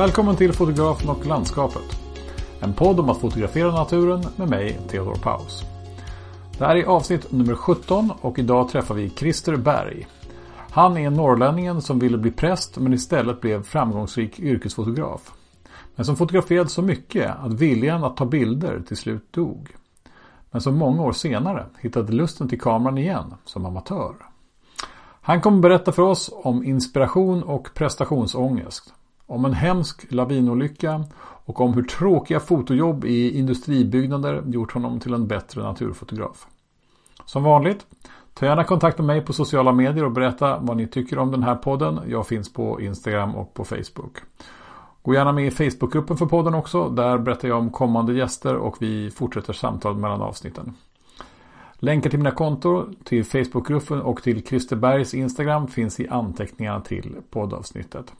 Välkommen till Fotografen och landskapet. En podd om att fotografera naturen med mig, Theodor Paus. Det här är avsnitt nummer 17 och idag träffar vi Christer Berg. Han är norrlänningen som ville bli präst men istället blev framgångsrik yrkesfotograf. Men som fotograferade så mycket att viljan att ta bilder till slut dog. Men som många år senare hittade lusten till kameran igen som amatör. Han kommer berätta för oss om inspiration och prestationsångest. Om en hemsk lavinolycka och om hur tråkiga fotojobb i industribyggnader gjort honom till en bättre naturfotograf. Som vanligt, ta gärna kontakt med mig på sociala medier och berätta vad ni tycker om den här podden. Jag finns på Instagram och på Facebook. Gå gärna med i Facebookgruppen för podden också. Där berättar jag om kommande gäster och vi fortsätter samtal mellan avsnitten. Länkar till mina konton, till Facebookgruppen och till Christer Bergs Instagram finns i anteckningarna till poddavsnittet.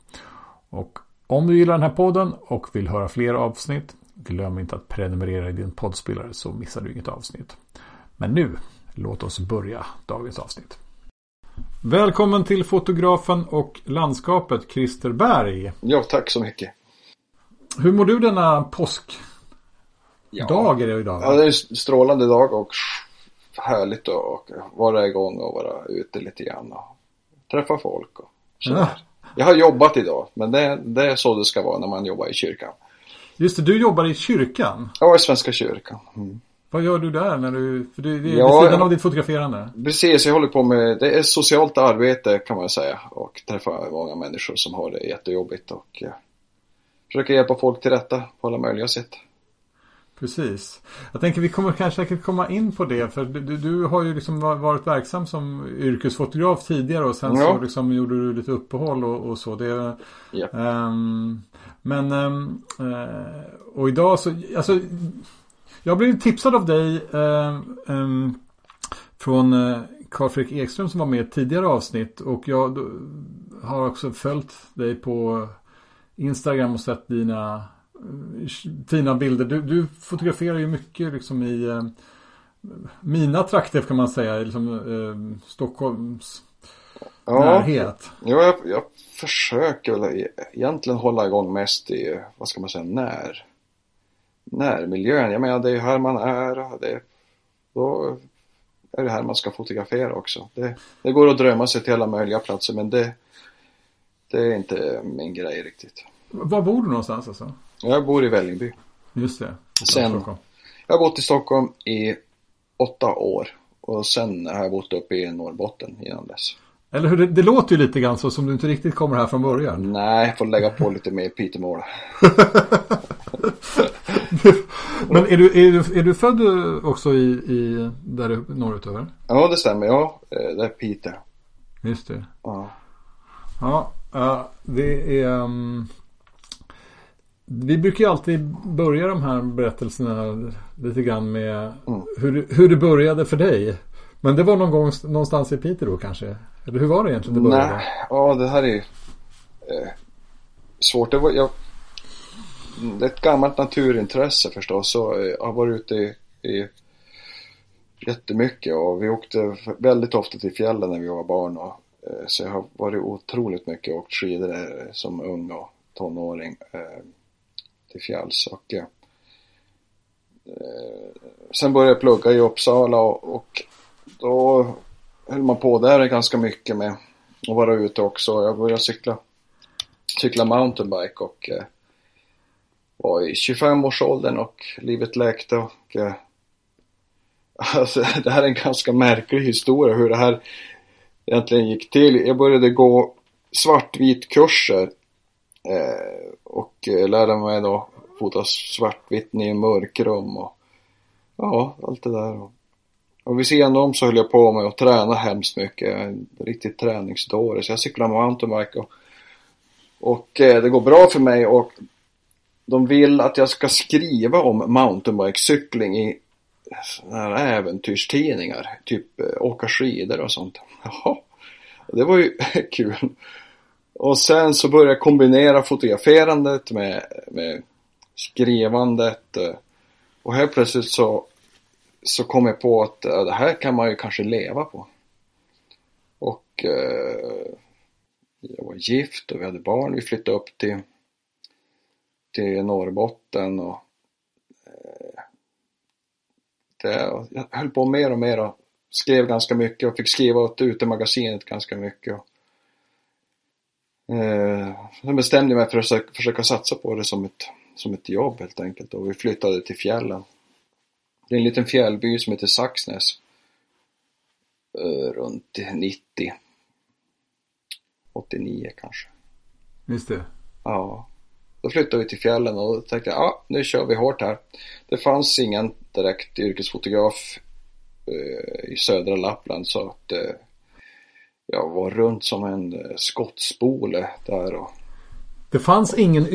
Och om du gillar den här podden och vill höra fler avsnitt, glöm inte att prenumerera i din poddspelare så missar du inget avsnitt. Men nu, låt oss börja dagens avsnitt. Välkommen till fotografen och landskapet Christer Berg. Ja, tack så mycket. Hur mår du denna påskdag ja. är det idag? Ja, det är en strålande dag och härligt att vara igång och vara ute lite grann och träffa folk och sådär. Ja. Jag har jobbat idag, men det, det är så det ska vara när man jobbar i kyrkan. Just det, du jobbar i kyrkan? Ja, i Svenska kyrkan. Mm. Vad gör du där när du, för det är ja, vid sidan av ditt fotograferande? Precis, jag håller på med, det är socialt arbete kan man säga och träffar många människor som har det jättejobbigt och ja, försöker hjälpa folk till rätta på alla möjliga sätt. Precis. Jag tänker vi kommer kanske säkert komma in på det för du, du har ju liksom varit verksam som yrkesfotograf tidigare och sen ja. så liksom gjorde du lite uppehåll och, och så. Det, yep. um, men um, uh, och idag så, alltså jag blev tipsad av dig um, um, från uh, Carl Fredrik Ekström som var med i ett tidigare avsnitt och jag har också följt dig på Instagram och sett dina fina bilder. Du, du, fotograferar ju mycket liksom i eh, mina trakter kan man säga, liksom eh, Stockholms ja, närhet. Ja, jag, jag försöker väl egentligen hålla igång mest i, vad ska man säga, när närmiljön. Jag menar det är här man är. Det, då är det här man ska fotografera också. Det, det går att drömma sig till alla möjliga platser men det, det är inte min grej riktigt. Var bor du någonstans alltså? Jag bor i Vällingby. Just det. Sen, jag har bott i Stockholm i åtta år. Och sen har jag bott uppe i Norrbotten innan dess. Eller hur? Det, det låter ju lite grann så som du inte riktigt kommer här från början. Nej, jag får lägga på lite mer pitemål. Men är du, är, du, är du född också i, i där norrut över? Ja, det stämmer. Ja, eh, det är Piteå. Just det. Ja. Ja, det är... Um, vi brukar ju alltid börja de här berättelserna lite grann med mm. hur, hur det började för dig. Men det var någon gång någonstans i Piteå då kanske? Eller hur var det egentligen det började? Nej, ja det här är eh, svårt. Det, var, jag, det är ett gammalt naturintresse förstås. Så eh, jag har varit ute i, i jättemycket och vi åkte väldigt ofta till fjällen när vi var barn. Och, eh, så jag har varit otroligt mycket och åkt skidor eh, som ung och tonåring. Eh, till fjälls. Och, eh, sen började jag plugga i Uppsala och, och då höll man på där ganska mycket med att vara ute också. Jag började cykla, cykla mountainbike och eh, var i 25-årsåldern och livet läkte och eh, alltså, det här är en ganska märklig historia hur det här egentligen gick till. Jag började gå svartvit kurser Eh, och eh, lärde mig då fota svartvitt i mörkrum och ja, allt det där. Och, vid sidan om så höll jag på med att träna hemskt mycket. En riktigt träningsdåre. Så jag cyklar mountainbike och, och eh, det går bra för mig och de vill att jag ska skriva om mountainbikecykling i sådana här äventyrstidningar. Typ eh, åka skidor och sånt. Jaha, det var ju kul. Och sen så började jag kombinera fotograferandet med, med skrivandet. Eh, och helt plötsligt så, så kom jag på att ja, det här kan man ju kanske leva på. Och eh, jag var gift och vi hade barn. Vi flyttade upp till, till Norrbotten och eh, det, jag höll på mer och mer och skrev ganska mycket och fick skriva åt utemagasinet ganska mycket. Och, eh, jag bestämde mig för att försöka, försöka satsa på det som ett, som ett jobb helt enkelt och vi flyttade till fjällen. Det är en liten fjällby som heter Saxnäs. Eh, runt 90. 89 kanske. Just det. Ja. Då flyttade vi till fjällen och tänkte ja, nu kör vi hårt här. Det fanns ingen direkt yrkesfotograf eh, i södra Lappland så att eh, jag var runt som en eh, skottspole där och Det fanns ingen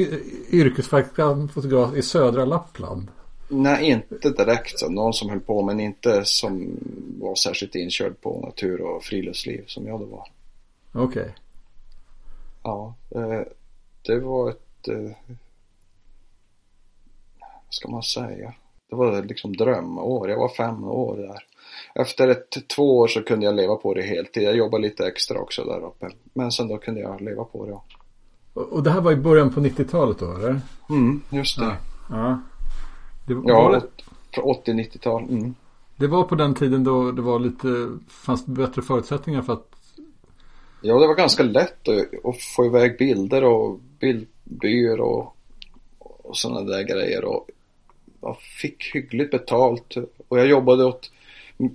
yrkesverksam fotograf i södra Lappland. Nej, inte direkt så. Någon som höll på men inte som var särskilt inkörd på natur och friluftsliv som jag då var. Okej. Ja, eh, det var ett... Eh, vad ska man säga? Det var liksom drömår. Jag var fem år där. Efter ett, två år så kunde jag leva på det heltid. Jag jobbade lite extra också där uppe. Men sen då kunde jag leva på det. Och det här var i början på 90-talet då eller? Mm, just det. Ja. Det, var Ja, från 80-90-tal. Mm. det var på den tiden då det var lite, fanns bättre förutsättningar för att Ja, det var ganska lätt att, att få iväg bilder och bildbyer och, och sådana där grejer. Och jag fick hyggligt betalt och jag jobbade åt,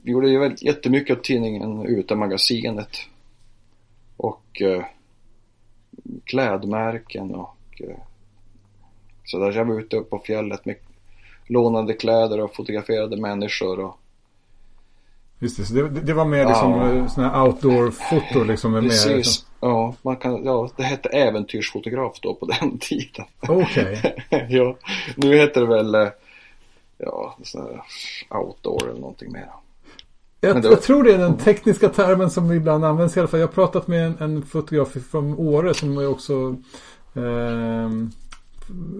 gjorde jättemycket åt tidningen Utemagasinet. Och eh, klädmärken och eh, så där. Jag var ute på fjället med lånade kläder och fotograferade människor och Just det, så det, det var mer liksom Ja. ja. sådana här outdoor-foto liksom. Med liksom- Precis. Ja, man kan, ja, det hette äventyrsfotograf då på den tiden. Okej. ja, nu heter det väl eh, ja, outdoor eller någonting mer. Jag, jag tror det är den tekniska termen som ibland används i alla fall. Jag har pratat med en, en fotograf från Åre som är också ehm,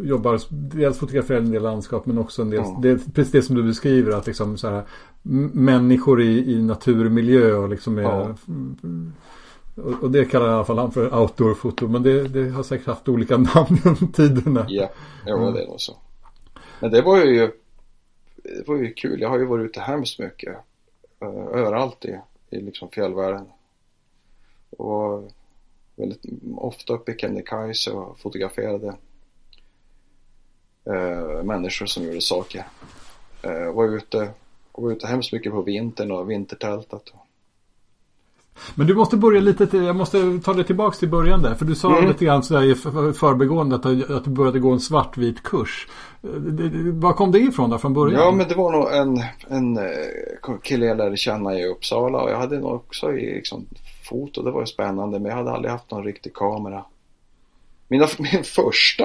jobbar, dels fotograferar en del landskap men också en del, Ja. det precis det som du beskriver att liksom så här, människor i, i naturmiljö och liksom är, Ja. och, och det kallar i alla fall han för outdoor-foto men det, det har säkert haft olika namn genom tiderna. Ja, jo, Mm. det nog så. Men det var ju, det var ju kul. Jag har ju varit ute hemskt mycket. Eh, överallt i, i liksom fjällvärlden. Och väldigt ofta uppe i Kebnekaise och fotograferade eh, människor som gjorde saker. Eh, var ute var ute hemskt mycket på vintern och vintertältat. Men du måste börja lite till, jag måste ta dig tillbaks till början där. För du sa Mm. lite grann sådär i för- förbigående att, att du började gå en svartvit kurs. Eh, Var kom det ifrån då från början? Ja, men det var nog en, en eh, kille jag lärde känna i Uppsala och jag hade nog också i liksom, foto, det var ju spännande, men jag hade aldrig haft någon riktig kamera. Mina, min första,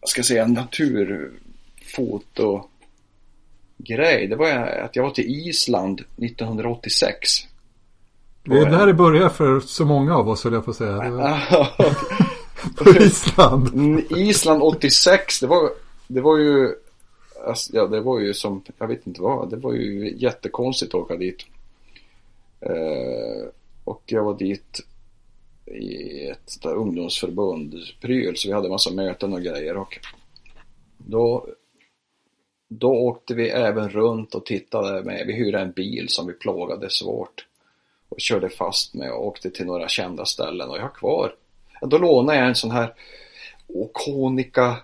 jag ska säga naturfoto grej, det var att jag var till Island 1986. Det är där det börjar för så många av oss höll jag på att säga. På Island. Island 86, det var, det var ju, alltså, ja det var ju som, jag vet inte vad, det var ju jättekonstigt att åka dit. Eh, och jag var dit i ett där ungdomsförbund, pryl, så vi hade massa möten och grejer och då, då åkte vi även runt och tittade med, vi hyrde en bil som vi plågade svårt och körde fast med och åkte till några kända ställen. Och jag har kvar. Då lånade jag en sån här Okonica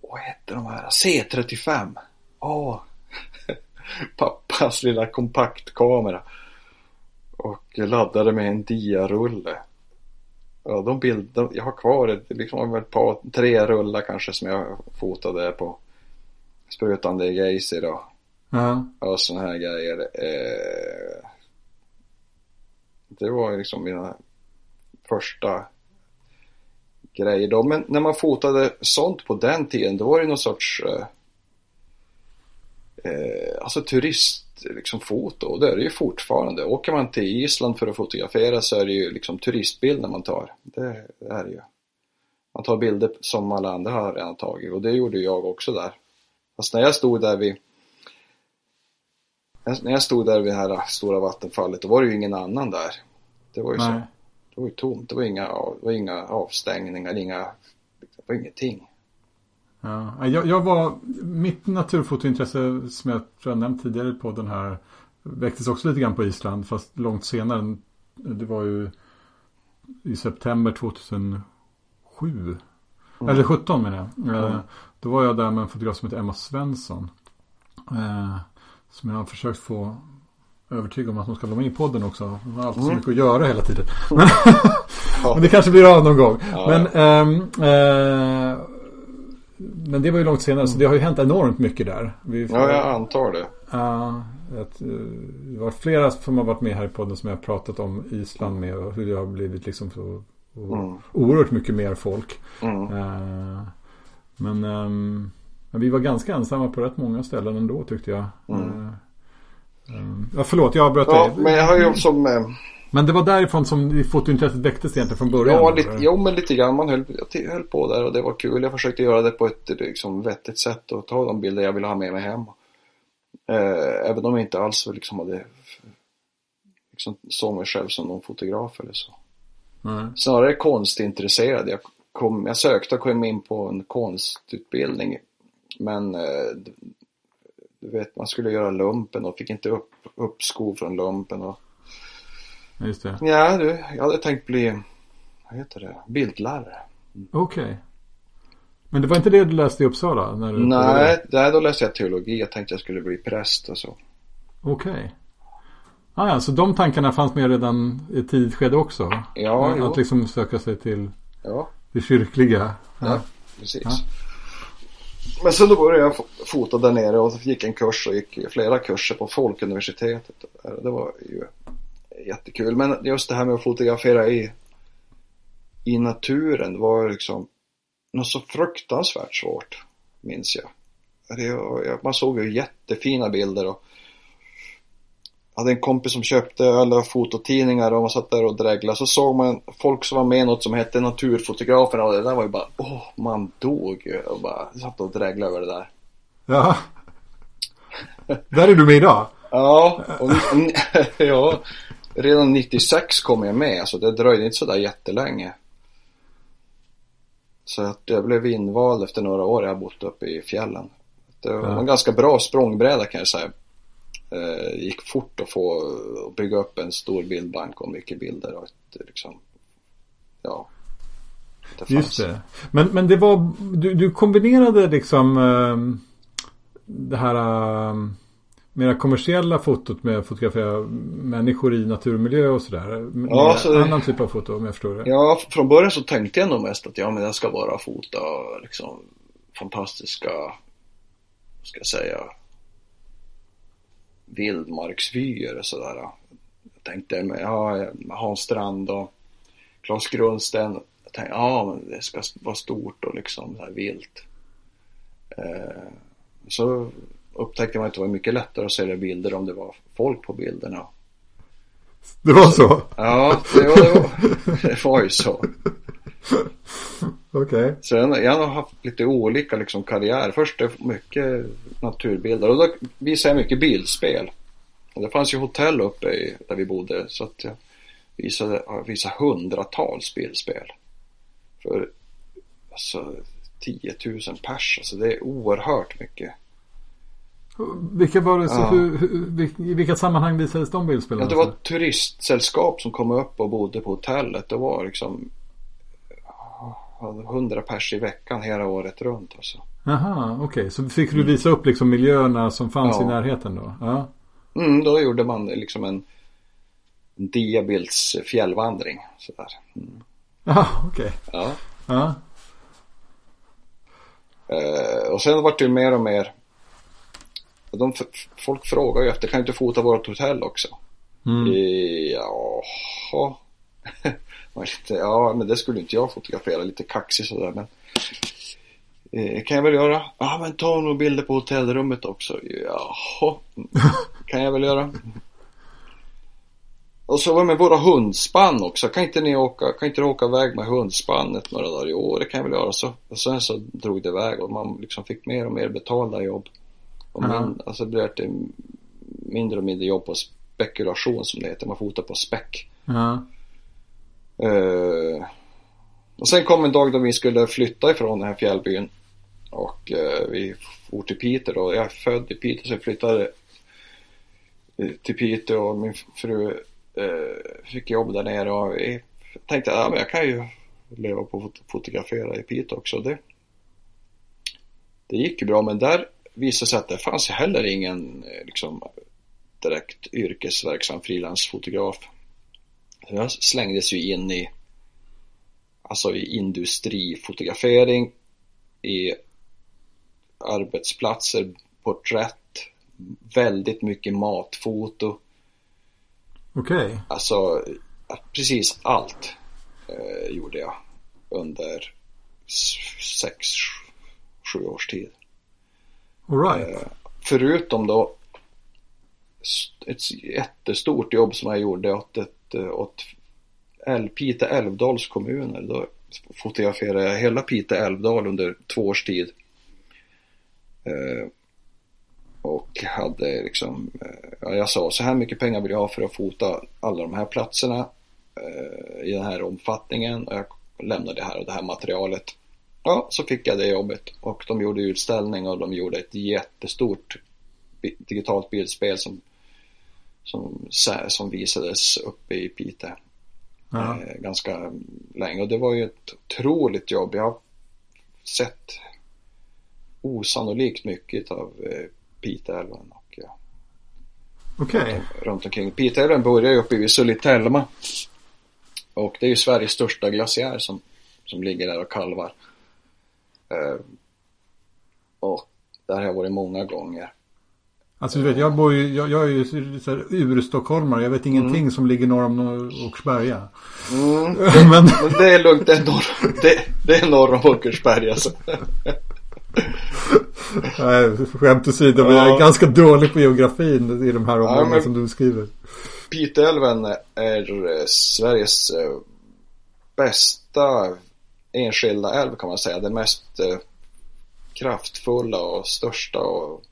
Vad hette de här? C35 Ja. Pappas lilla kompaktkamera. Och laddade med en diarulle. Ja, de bilder, jag har kvar ett, liksom ett par, tre rullar kanske som jag fotade på. Sprutande geyser och, Ja. och såna här grejer. Eh, det var liksom mina första grejer då. Men när man fotade sånt på den tiden, då var det någon sorts eh, eh alltså turistfoto. liksom foto och det är det ju fortfarande. Åker man till Island för att fotografera så är det ju liksom turistbilder man tar. Det, det är det ju. Man tar bilder som alla andra har redan tagit och det gjorde jag också där. Fast när jag stod där vid när jag stod där vid det här stora vattenfallet då var det ju ingen annan där. Det var ju så. Det var ju tomt. Det var inga, det var inga avstängningar, inga var ingenting. Ja, jag, jag var, mitt naturfotointresse som jag tror jag nämnt tidigare på den här väcktes också lite grann på Island fast långt senare. Det var ju i september 2007. Mm. Eller 17 menar jag. Eh, mm. Då var jag där med en fotograf som heter Emma Svensson. Eh, som jag har försökt få övertyga om att hon ska vara med i podden också. Hon har alltid mm. så mycket att göra hela tiden. Men, men det kanske blir av någon gång. Ja. Men, ähm, äh, men det var ju långt senare så det har ju hänt enormt mycket där. Vi ja, jag antar det. Uh, att, uh, det var flera som har varit med här i podden som jag har pratat om Island med och hur det har blivit liksom så mm. oerhört mycket mer folk. Mm. Uh, men um, vi var ganska ensamma på rätt många ställen ändå tyckte jag. Mm. Ja, förlåt, jag avbröt ja, dig. men jag har ju som... Men det var därifrån som fotointresset väcktes egentligen från början? Ja, lite, jo, men lite grann. Man höll, jag höll på där och det var kul. Jag försökte göra det på ett liksom, vettigt sätt och ta de bilder jag ville ha med mig hem. Eh, även om jag inte alls liksom hade liksom, såg mig själv som någon fotograf eller så. Mm. Snarare konstintresserad. Jag, kom, jag sökte och kom in på en konstutbildning. Men eh, du vet, man skulle göra lumpen och fick inte upp, uppskov från lumpen. Och... Just det. Ja, du, jag hade tänkt bli, vad heter det, bildlärare. Okej. Okay. Men det var inte det du läste i Uppsala? När du Nej, där då läste jag teologi. Jag tänkte jag skulle bli präst och så. Okej. Okay. Ah, ja, så de tankarna fanns med redan i tidigt skede också? Ja, Att jo. liksom söka sig till ja. det kyrkliga? Ja, ja precis. Ja. Men sen då började jag fota där nere och gick en kurs och gick flera kurser på Folkuniversitetet. Det var ju jättekul. Men just det här med att fotografera i, i naturen var liksom något så fruktansvärt svårt, minns jag. Det, man såg ju jättefina bilder och hade en kompis som köpte alla fototidningar och man satt där och dreglade. Så såg man folk som var med i något som hette Naturfotograferna och det där var ju bara, åh, man dog ju. Och bara satt och dreglade över det där. Ja. där är du med idag? Ja, och, ja. Redan 96 kom jag med, så det dröjde inte sådär jättelänge. Så att jag blev invald efter några år. Jag har bott uppe i fjällen. Det var ja. en ganska bra språngbräda kan jag säga eh, gick fort att få bygga upp en stor bildbank och mycket bilder och ett, liksom, ja. Det Just det. Men, men det var, du, du kombinerade liksom äh, det här äh, mera kommersiella fotot med att fotografera människor i naturmiljö och sådär. Ja, så, annan typ av foto om jag förstår det. Ja, från början så tänkte jag nog mest att ja, men jag ska bara fota liksom fantastiska, ska jag säga, vildmarksvyer och sådär. Jag tänkte ja, Hans Strand och Klas Grundsten. Jag tänkte ja men det ska vara stort och liksom så här vilt. Eh, så upptäckte man att det var mycket lättare att sälja bilder om det var folk på bilderna. Det var så? Ja, det var, det var, det var ju så. Okej. Okay. Så jag, har haft lite olika liksom karriär. Först är mycket naturbilder och då visade jag mycket bildspel. Och det fanns ju hotell uppe i, där vi bodde så att jag visade, visade hundratals bildspel. För alltså 10 000 pers, alltså det är oerhört mycket. Vilka var det, så ja. hur, hur, i vilka sammanhang visades de bildspelen? Ja, det var turistsällskap som kom upp och bodde på hotellet. Det var liksom 100 pers i veckan hela året runt alltså. Jaha, okej. Okay. Så fick du visa upp liksom miljöerna som fanns ja. i närheten då? Ja. Mm, då gjorde man liksom en, diabilds fjällvandring. Sådär. Mm. Okej. Okay. Ja. ja. Uh, och sen vart det mer och mer de, folk frågar ju efter, kan du inte fota vårt hotell också? Mm. Jaha. ja, men det skulle inte jag fotografera, lite kaxig sådär. Men, eh, kan jag väl göra. Ja, men ta några bilder på hotellrummet också. Jaha, kan jag väl göra. Och så var med våra hundspann också. Kan inte ni åka, kan inte åka iväg med hundspannet några dagar i år? Det kan jag väl göra. Så, och sen så drog det iväg och man liksom fick mer och mer betalda jobb. Och min, mm. alltså det blev mindre och mindre jobb på spekulation som det heter. Man fotar på späck. Mm. Uh, och sen kom en dag då vi skulle flytta ifrån den här fjällbyn. Och eh, vi for till Piteå och Jag är född i Piteå så jag flyttade eh, till Piteå och min fru eh, fick jobb där nere och jag tänkte att ja, jag kan ju leva på att fotografera i Piteå också. Det, det gick ju bra men där visade sig att det fanns heller ingen eh, liksom, direkt yrkesverksam frilansfotograf. Jag slängdes ju in i alltså i industrifotografering, i arbetsplatser, porträtt, väldigt mycket matfoto. Okej. Okay. Alltså precis allt eh, gjorde jag under sex, sju års tid. All right. eh, förutom då ett jättestort jobb som jag gjorde åt, ett, åt eh, Pite Älvdals kommuner. Då fotograferade jag hela Pite Älvdal under två års tid. Eh, och hade liksom, eh, ja, jag sa så här mycket pengar vill jag ha för att fota alla de här platserna eh, i den här omfattningen. Och jag lämnade det här och det här materialet. Ja, så fick jag det jobbet och de gjorde utställning och de gjorde ett jättestort digitalt bildspel som, som, som visades uppe i Piteå. Ja. Eh, ganska länge och det var ju ett otroligt jobb. Jag har sett osannolikt mycket av eh, Piteälven och ja, okay. runt, runt omkring. Piteälven börjar ju uppe vid Sulitelma och det är ju Sveriges största glaciär som, som ligger där och kalvar. Eh, och där har jag varit många gånger. Alltså du vet, jag bor ju, jag, jag är ju urstockholmare. Jag vet ingenting mm. som ligger norr om Åkersberga. Mm. Men... Men det är lugnt, det är norr, det, det är norr om Åkersberga alltså. Nej, skämt åsido, men jag är ganska dålig på geografin i de här områdena ja, som du skriver. Piteälven är eh, Sveriges eh, bästa enskilda älv kan man säga. Den mest eh, kraftfulla och största och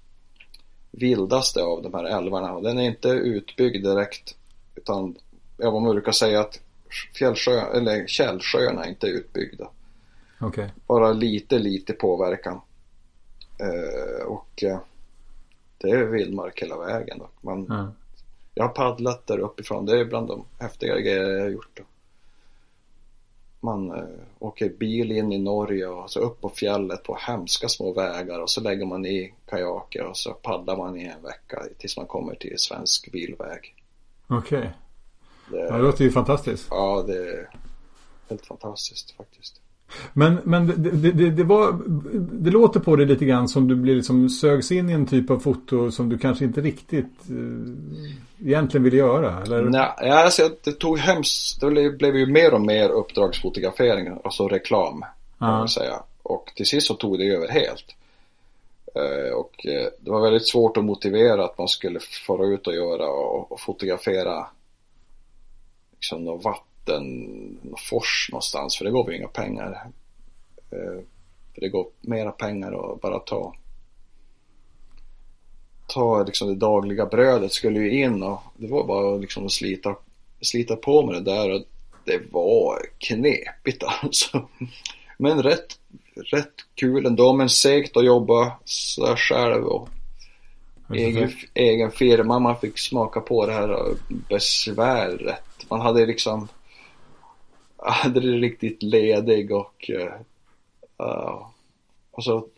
vildaste av de här älvarna. Den är inte utbyggd direkt utan jag man brukar säga att fjällsjö, eller källsjöarna är inte utbyggda. Okay. Bara lite, lite påverkan. Eh, och eh, det är vildmark hela vägen. Då. Man, mm. Jag har paddlat där uppifrån. Det är bland de häftiga grejer jag har gjort. Då. Man eh, åker bil in i Norge och så upp på fjället på hemska små vägar och så lägger man i kajaker och så paddlar man i en vecka tills man kommer till svensk bilväg. Okej. Okay. Det, ja, det låter ju fantastiskt. Ja, det är helt fantastiskt faktiskt. Men, men det, det, det, var, det låter på det lite grann som du blir liksom sögs in i en typ av foto som du kanske inte riktigt uh, egentligen ville göra, eller? Nej, alltså det tog hemskt, det blev ju mer och mer uppdragsfotografering, alltså reklam, kan man säga. Och till sist så tog det över helt. Uh, och uh, det var väldigt svårt att motivera att man skulle fara ut och göra och, och fotografera liksom något vatten vatten, fors någonstans för det går ju inga pengar. Eh, för det går mera pengar att bara ta ta liksom det dagliga brödet skulle ju in och det var bara liksom att slita, slita på med det där och det var knepigt alltså. Men rätt, rätt kul ändå men segt att jobba så själv och egen, egen firma. Man fick smaka på det här besväret. Man hade liksom aldrig riktigt ledig och uh, och så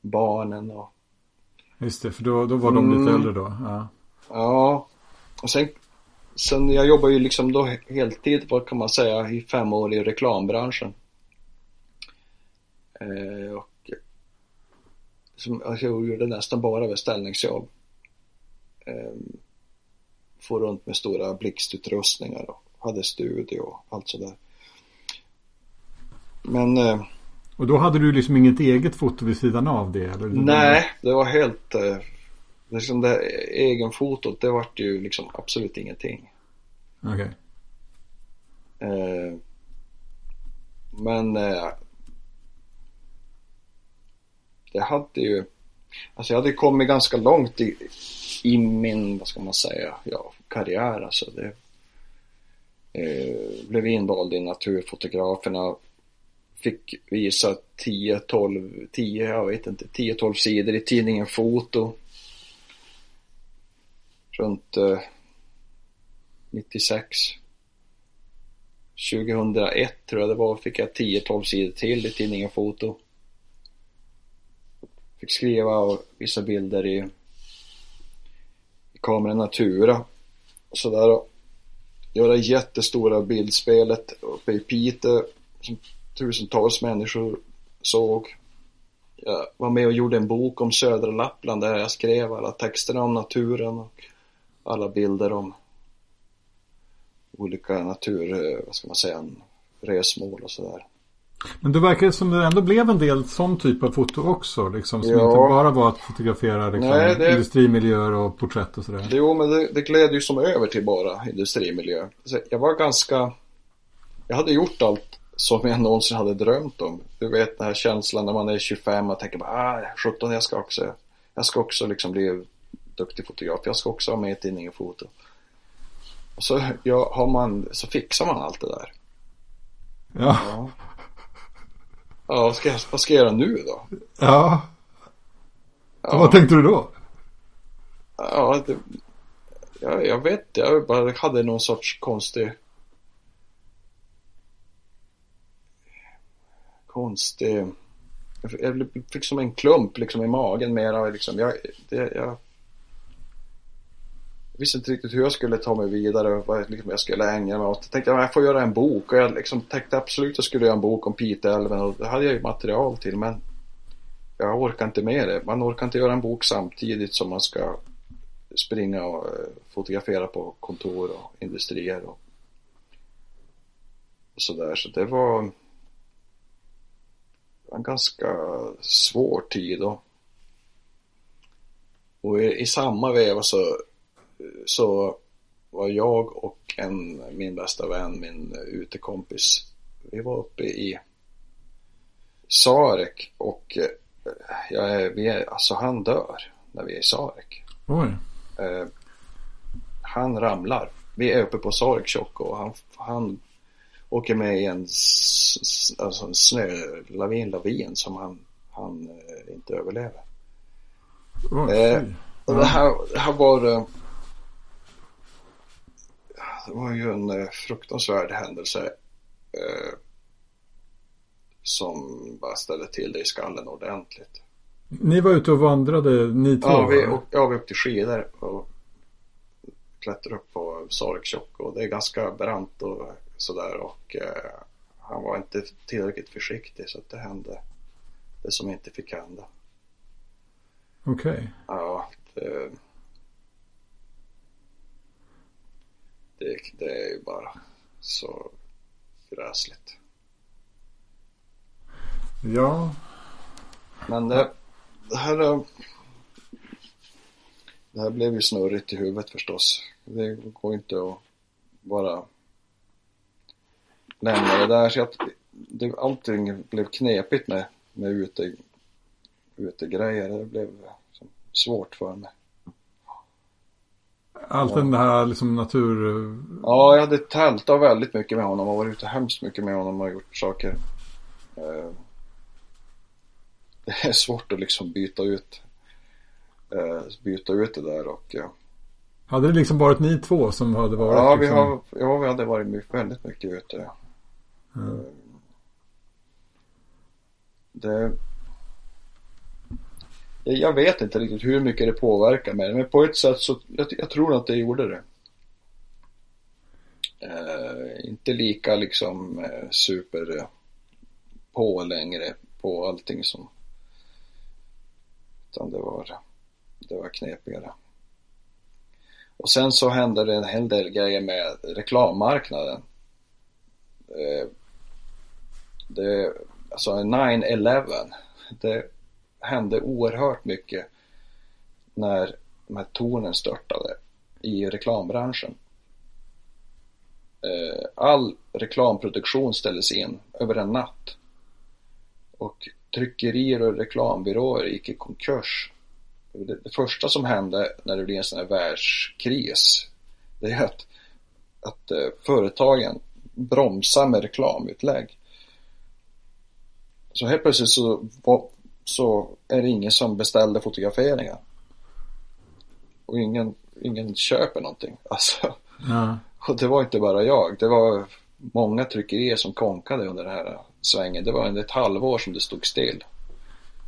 barnen och Just det, för då, då var de mm, lite äldre då? Ja. ja. Och sen, sen jag jobbar ju liksom då heltid, vad kan man säga, i fem år i reklambranschen. Eh, och som, alltså jag gjorde nästan bara beställningsjobb. Eh, får runt med stora blixtutrustningar och hade studio och allt sådär. Men... Eh, och då hade du liksom inget eget foto vid sidan av det? Eller? Nej, det var helt... Eh, liksom det egenfotot, det vart ju liksom absolut ingenting. Okej. Okay. Eh, men... Eh, det hade ju... Alltså jag hade kommit ganska långt i, i min, vad ska man säga, ja, karriär alltså. Det, eh, blev invald i Naturfotograferna fick visa 10, 12, 10, jag vet inte, 10, 12 sidor i tidningen Foto. Runt eh, 96. 2001 tror jag det var, fick jag 10-12 sidor till i tidningen Foto. Fick skriva vissa bilder i, i kameran Natura. Sådär och göra jättestora bildspelet uppe i Piteå som tusentals människor såg. Jag var med och gjorde en bok om södra Lappland där jag skrev alla texterna om naturen och alla bilder om olika natur, vad ska man säga, resmål och sådär. Men det verkar som det ändå blev en del sån typ av foto också. Liksom, som ja. inte bara var att fotografera liksom, Nej, det... industrimiljöer och porträtt och sådär. Jo, men det, det gled ju som över till bara industrimiljö. Så jag var ganska... Jag hade gjort allt som jag någonsin hade drömt om. Du vet den här känslan när man är 25 och tänker bara, ah, 17, jag ska också, jag ska också liksom bli duktig fotograf. Jag ska också ha med i tidningen foto. Och så, ja, har man, så fixar man allt det där. Ja. ja. Ja, vad ska, jag, vad ska jag göra nu då? Ja. ja. Vad tänkte du då? Ja, det, jag, jag vet Jag bara hade någon sorts konstig konstig eh, jag fick som en klump liksom i magen mera liksom. Jag, det, jag visste inte riktigt hur jag skulle ta mig vidare och vad liksom jag skulle ägna mig åt. Jag tänkte att jag får göra en bok och jag liksom tänkte absolut att jag skulle göra en bok om Piteälven och det hade jag ju material till men jag orkar inte med det. Man orkar inte göra en bok samtidigt som man ska springa och eh, fotografera på kontor och industrier och sådär. Så det var en ganska svår tid då. Och i, i samma veva så så var jag och en, min bästa vän, min utekompis, vi var uppe i Sarek och eh, jag vi är, alltså han dör när vi är i Sarek. Oj. Eh, han ramlar. Vi är uppe på Sarek och han, han åker med i en, alltså en snölavin, lavin som han, han eh, inte överlever. Oj. Eh, och det här, det här var det var ju en eh, fruktansvärd händelse eh, som bara ställde till det i skallen ordentligt. Ni var ute och vandrade ni två? Ja, vi, och, ja, vi åkte skidor och klättrade upp på Sarktjock och det är ganska brant och sådär och eh, han var inte tillräckligt försiktig så att det hände det som inte fick hända. Okej. Okay. Ja, det, det, det är ju bara så gräsligt. Ja. Men det, det här det här blev ju snurrigt i huvudet förstås. Det går inte att bara lämna det där. Så att det, allting blev knepigt med, med ute, utegrejer. Det blev svårt för mig. Allt ja. den här liksom natur... Ja, jag hade tältat väldigt mycket med honom och varit ute hemskt mycket med honom och gjort saker. Eh, det är svårt att liksom byta ut eh, byta ut det där och Hade det liksom varit ni två som hade varit? Ja, liksom... vi, har, ja vi hade varit väldigt mycket ute. Mm. Det, jag vet inte riktigt hur mycket det påverkar mig, men på ett sätt så, jag, jag tror att det gjorde det. Eh, inte lika liksom eh, super eh, på längre på allting som utan det var det var knepigare. Och sen så hände det en hel del grejer med reklammarknaden. Eh, det, alltså 9-11 det hände oerhört mycket när de här tornen störtade i reklambranschen. Eh, all reklamproduktion ställdes in över en natt. Och tryckerier och reklambyråer gick i konkurs. Det, första som hände när det blev en sån här världskris, det är att, att eh, företagen bromsar med reklamutlägg så helt plötsligt så, så är det ingen som beställde fotograferingar. Och ingen, ingen köper någonting. Alltså, Ja. och det var inte bara jag. Det var många tryckerier som konkade under den här svängen. Det var under ett halvår som det stod still.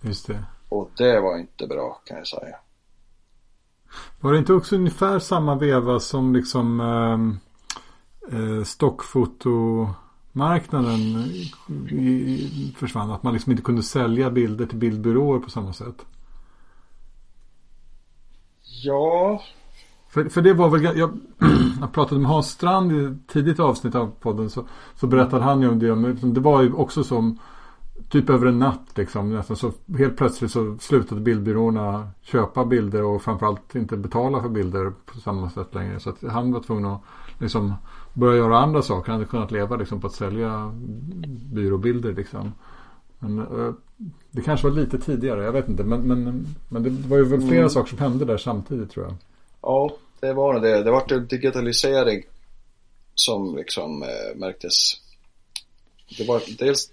Just det. Och det var inte bra kan jag säga. Var det inte också ungefär samma veva som liksom ehm, eh, stockfotomarknaden i- försvann? Att man liksom inte kunde sälja bilder till bildbyråer på samma sätt? Ja, För, för det var väl, jag, jag pratade med Hans Strand i ett tidigt avsnitt av podden så, så berättade han ju om det. Men det var ju också som typ över en natt liksom. Nästan så helt plötsligt så slutade bildbyråerna köpa bilder och framförallt inte betala för bilder på samma sätt längre. Så att han var tvungen att liksom börja göra andra saker. Han hade kunnat leva liksom på att sälja byråbilder liksom. Men, eh, det kanske var lite tidigare, jag vet inte. Men, men, men det var ju väl flera Mm. saker som hände där samtidigt tror jag. ja det var det. Det var en digitalisering som liksom eh, märktes. Det var dels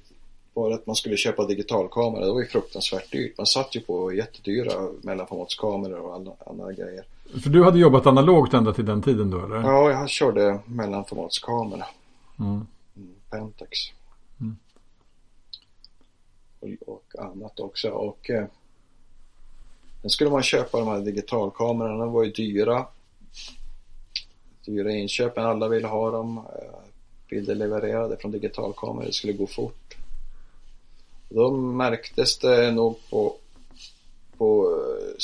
var det att man skulle köpa digitalkamera. Det var ju fruktansvärt dyrt. Man satt ju på jättedyra mellanformatskameror och alla andra grejer. För du hade jobbat analogt ända till den tiden då eller? Ja, jag körde mellanformatskamera. Mm. Mm, Pentax. Mm. Och, och annat också. Och eh, sen skulle man köpa de här digitalkamerorna. De var ju dyra. Dyra inköp, men alla ville ha dem. Eh, bilder levererade från digitalkameror. Det skulle gå fort. Och då märktes det nog på, på eh,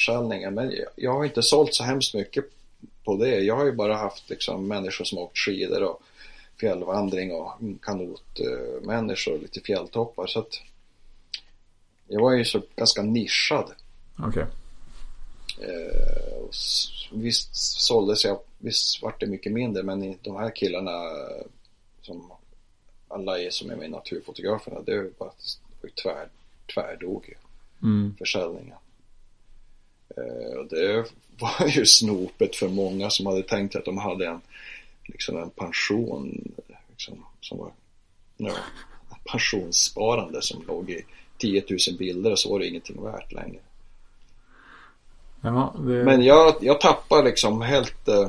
stockförsäljningen. Men jag, har inte sålt så hemskt mycket på det. Jag har ju bara haft liksom människor som åkt skidor och fjällvandring och kanotmänniskor och lite fjälltoppar. Så att jag var ju så ganska nischad. Okej. Eh, visst såldes jag, visst vart det mycket mindre men i de här killarna som alla är som är med naturfotograferna, det var ju bara tvär, tvärdog ju Mm. försäljningen. Eh, och det var ju snopet för många som hade tänkt att de hade en, liksom en pension liksom, som var ja, pensionssparande som låg i 10 000 bilder och så var det ingenting värt längre. Ja, det... Men jag, jag tappade liksom helt, eh,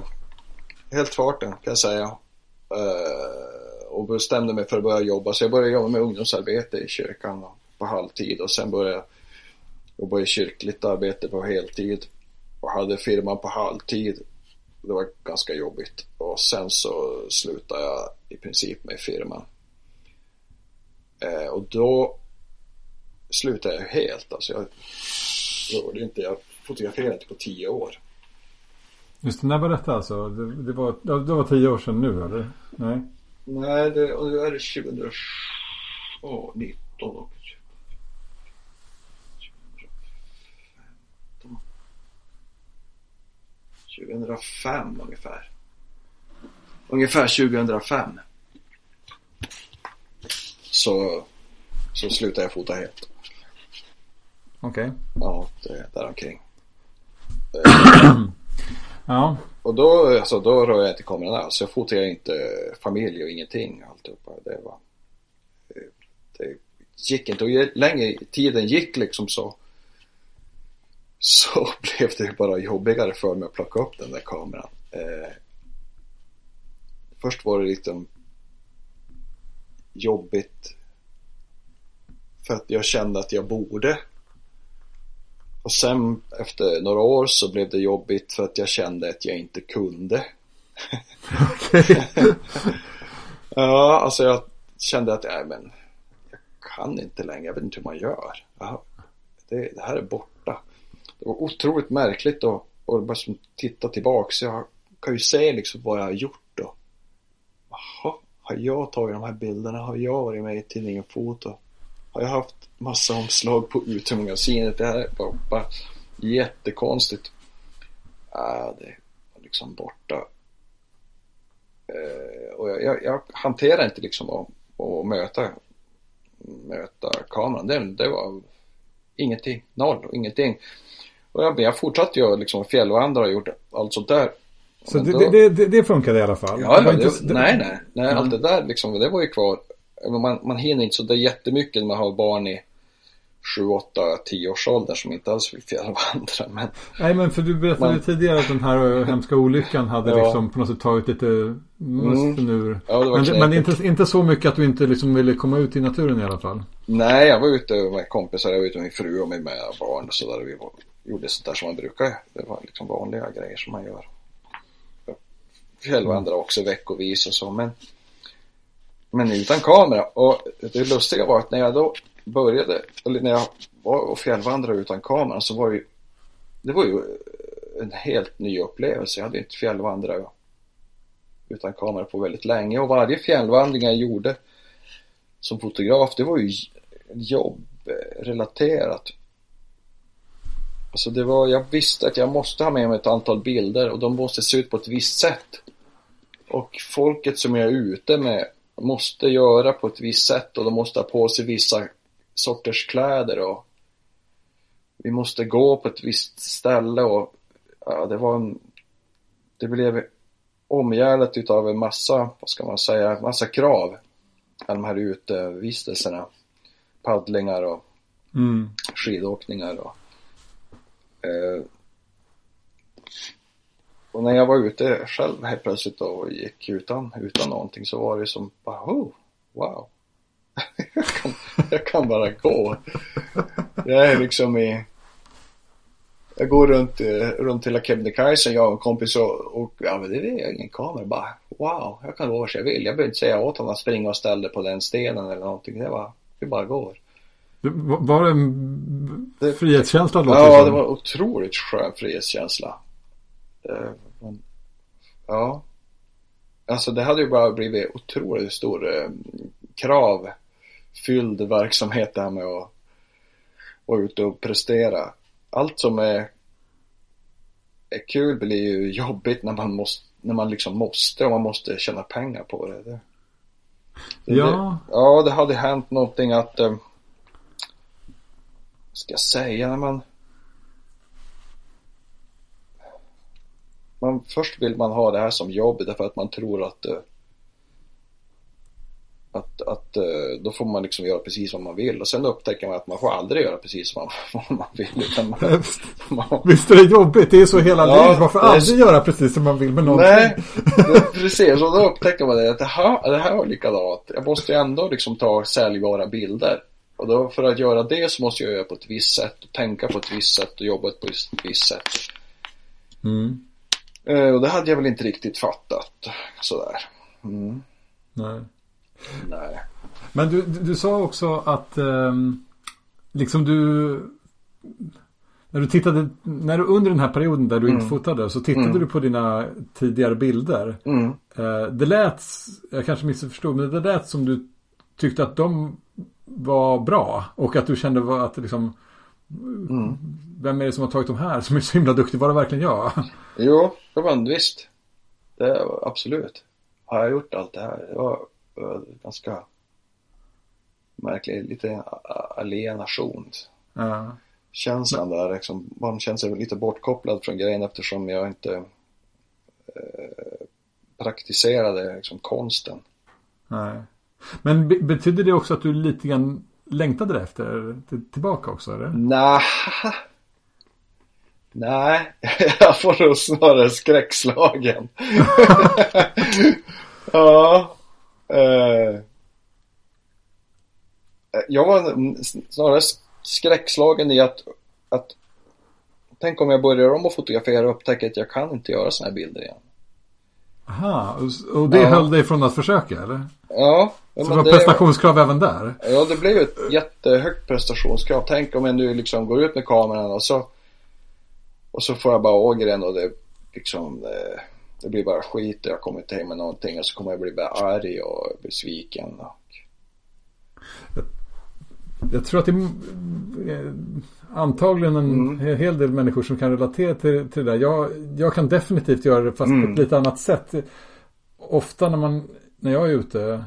helt farten kan jag säga. Eh, och bestämde mig för att börja jobba. Så jag började jobba med ungdomsarbete i kyrkan på halvtid och sen började jag jobba i kyrkligt arbete på heltid. Och hade firman på halvtid. Det var ganska jobbigt. Och sen så slutade jag i princip med firman. Eh, och då slutade jag helt. Alltså jag gjorde inte, jag fotograferade inte på tio år. Just det, när var detta alltså? Det, det, var, det var tio år sedan nu eller? Nej? Nej, det, och nu är det 2019 och 2005 ungefär. Ungefär 2005. Så, så slutade jag fota helt. Okej. Ja, det, däromkring. Ja. Och då, alltså, då rör jag inte kameran alls. Jag fotar inte familj och ingenting. Alltihopa. Det var... Det gick inte. Och ju längre tiden gick liksom så så blev det bara jobbigare för mig att plocka upp den där kameran. Eh, först var det lite jobbigt för att jag kände att jag borde. Och sen efter några år så blev det jobbigt för att jag kände att jag inte kunde. Ja, alltså jag kände att, nej men, jag kan inte längre, jag vet inte hur man gör. Det, det här är borta. Det var otroligt märkligt att och bara som titta tillbaks. Jag kan ju se liksom vad jag har gjort då. Jaha, har jag tagit de här bilderna? Har jag varit med i tidningen Foto? Har jag haft massa omslag på utemagasinet? Det här är bara, bara jättekonstigt. Äh, det var liksom borta. Eh, och jag, jag, jag hanterar inte liksom att, att möta, möta kameran. Det, det var ingenting, noll, ingenting. Och jag, jag fortsatte ju liksom fjällvandra och gjort allt sånt där. Så det, då- det, det, det funkade i alla fall? Ja, ja inte- det, nej, nej, nej, Mm. allt det där liksom, det var ju kvar. man, man hinner inte så det är jättemycket när man har barn i 7, 8, 10 års ålder som inte alls vill fjällvandra. Men, Nej men för du berättade Man- tidigare att den här hemska olyckan hade Ja. liksom på något sätt tagit lite musten ur. ja, det Men, men inte, inte så mycket att du inte liksom ville komma ut i naturen i alla fall. Nej, jag var ute med kompisar, jag var ute med min fru och med mina barn och sådär. Vi var, gjorde sånt där som man brukar. Det var liksom vanliga grejer som man gör. Fjällvandra också veckovis och så, men men utan kamera. Och det lustiga var att när jag då började, eller när jag var och fjällvandrade utan kamera så var det ju, det var ju en helt ny upplevelse. Jag hade inte fjällvandrat utan kamera på väldigt länge och varje fjällvandring jag gjorde som fotograf, det var ju jobbrelaterat. Eh, Alltså det var, jag visste att jag måste ha med mig ett antal bilder och de måste se ut på ett visst sätt. Och folket som jag är ute med måste göra på ett visst sätt och de måste ha på sig vissa sorters kläder och vi måste gå på ett visst ställe och ja, det var en, det blev omgärdat utav en massa, vad ska man säga, massa krav. De här utevistelserna, paddlingar och Mm. skidåkningar och eh, och när jag var ute själv helt plötsligt och gick utan, utan någonting så var det som bara, oh, wow. jag, kan, jag kan bara gå. Jag är liksom i jag går runt, eh, runt hela Kebnekaise, jag och en kompis och, och ja men det är ingen kamera bara wow, jag kan gå vart jag vill. Jag behöver inte säga åt honom att springa och ställa på den stenen eller någonting. Det var, det bara går. Det var- det en Det- frihetskänsla låter Ja, det var otroligt skön frihetskänsla. Eh, ja. Alltså det hade ju bara blivit otroligt stor eh, kravfylld verksamhet det här med att vara ute och prestera. Allt som är, är kul blir ju jobbigt när man måste, när man liksom måste och man måste tjäna pengar på det. det, det Ja. Det, ja, det hade hänt någonting att eh, ska jag säga man man, först vill man ha det här som jobb därför att man tror att eh, att, att eh, då får man liksom göra precis vad man vill och sen upptäcker man att man får aldrig göra precis vad man, vad man vill utan man, man, Visst är det jobbigt? Det är så hela Ja, livet. Det är aldrig så- göra precis som man vill med någonting? Nej, det, precis. Och då upptäcker man det att det här, det här var likadant. Jag måste ju ändå liksom ta säljbara bilder. Och då för att göra det så måste jag göra på ett visst sätt, och tänka på ett visst sätt och jobba på ett visst sätt. Mm. Eh, och det hade jag väl inte riktigt fattat sådär. Mm. Nej. Nej. Men du, du sa också att ehm, liksom du när du tittade, när du under den här perioden där du inte fotade så tittade Mm. du på dina tidigare bilder. Mm. Eh, det lät, jag kanske missförstod, men det lät som du tyckte att de var bra och att du kände att liksom Mm. Vem är det som har tagit de här som är så himla duktig? Var det verkligen jag? Jo, det var visst. Det absolut. Har jag gjort allt det här? Det var, det var ganska märkligt, lite alienation. Ja. känslan där liksom, man känner sig lite bortkopplad från grejen eftersom jag inte eh, praktiserade liksom konsten. Nej. Men be- betyder det också att du lite grann längtade efter tillbaka också? Eller? Nej. Nej, jag får nog snarare skräckslagen. ja. Eh, jag var snarare skräckslagen i att, att Tänk om jag börjar om och fotografera och upptäcker att jag kan inte göra såna här bilder igen. Aha, och- det Ja. höll dig från att försöka eller? Ja, Så det var prestationskrav även där? ja, det blev ett jättehögt prestationskrav. Tänk om jag nu liksom går ut med kameran och så och så får jag bara ågren och det liksom eh, det blir bara skit och jag kommer inte hem med någonting och så kommer jag bli bara arg och besviken. Och, Jag tror att det är eh, antagligen en Mm. hel del människor som kan relatera till, till det där. Jag, jag kan definitivt göra det fast på Mm. ett lite annat sätt. Ofta när, man, när jag är ute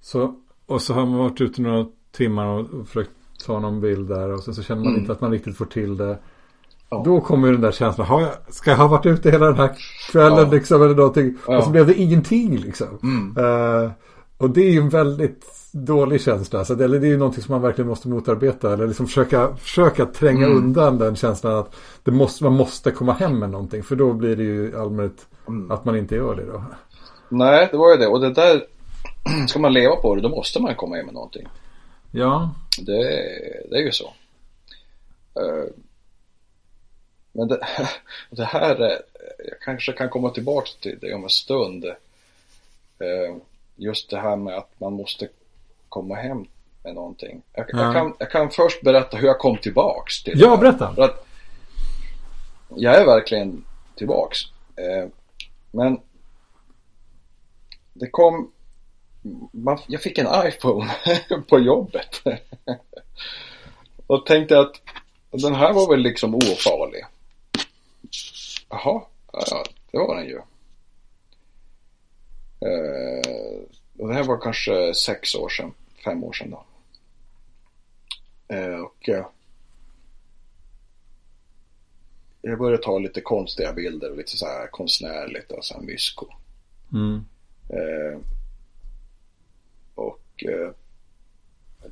så, och så har man varit ute några timmar och, och försökt ta någon bild där och sen så känner man Mm. inte att man riktigt får till det. Ja. Då kommer ju den där känslan, har jag, ska jag ha varit ute hela den här kvällen Ja. liksom eller någonting? Ja. Och så blev det ingenting liksom. Eh, Och det är ju en väldigt dålig känsla. Så det, eller det är ju någonting som man verkligen måste motarbeta. Eller liksom försöka, försöka tränga mm. undan den känslan att det måste, man måste komma hem med någonting. För då blir det ju allmänt mm. att man inte gör det då. Nej, det var ju det. Och det där, ska man leva på det då måste man komma hem med någonting. Ja. Det, det är ju så. Eh, men det, det här, jag kanske kan komma tillbaka till det om en stund. Eh, just det här med att man måste komma hem med någonting. Jag, ja. jag, kan, jag kan först berätta hur jag kom tillbaks till Ja, berätta. För att jag är verkligen tillbaks. Eh, men det kom, jag fick en iPhone på jobbet. Och tänkte att den här var väl liksom ofarlig. Jaha, ja, det var den ju. Eh, och det här var kanske sex år sedan, fem år sedan då. Eh, och eh, jag började ta lite konstiga bilder och lite så här konstnärligt och så här mysko. Mm. Eh, och eh,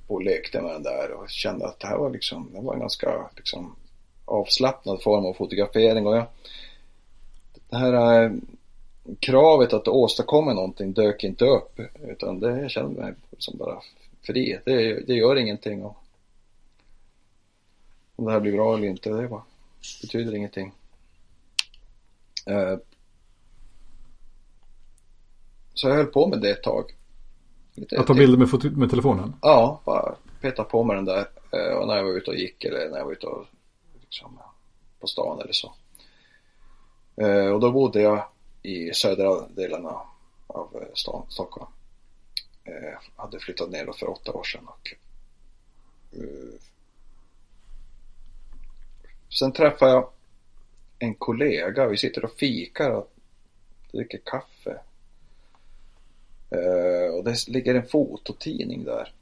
på och lekte med den där och kände att det här var liksom, det var en ganska liksom avslappnad form av fotografering och jag, det här äh, kravet att åstadkomma någonting dök inte upp utan det, jag kände mig som bara fri. Det, det gör ingenting och om det här blir bra eller inte, det var, betyder ingenting. Uh, så jag höll på med det ett tag. Lite att ta bilder med, med telefonen? Ja, bara peta på med den där uh, och när jag var ute och gick eller när jag var ute och liksom, på stan eller så. Uh, och då bodde jag i södra delarna av eh, stan, Stockholm. Eh, hade flyttat ner för åtta år sedan och eh, sen träffade jag en kollega, vi sitter och fikar och dricker kaffe. Eh, och det ligger en fototidning där.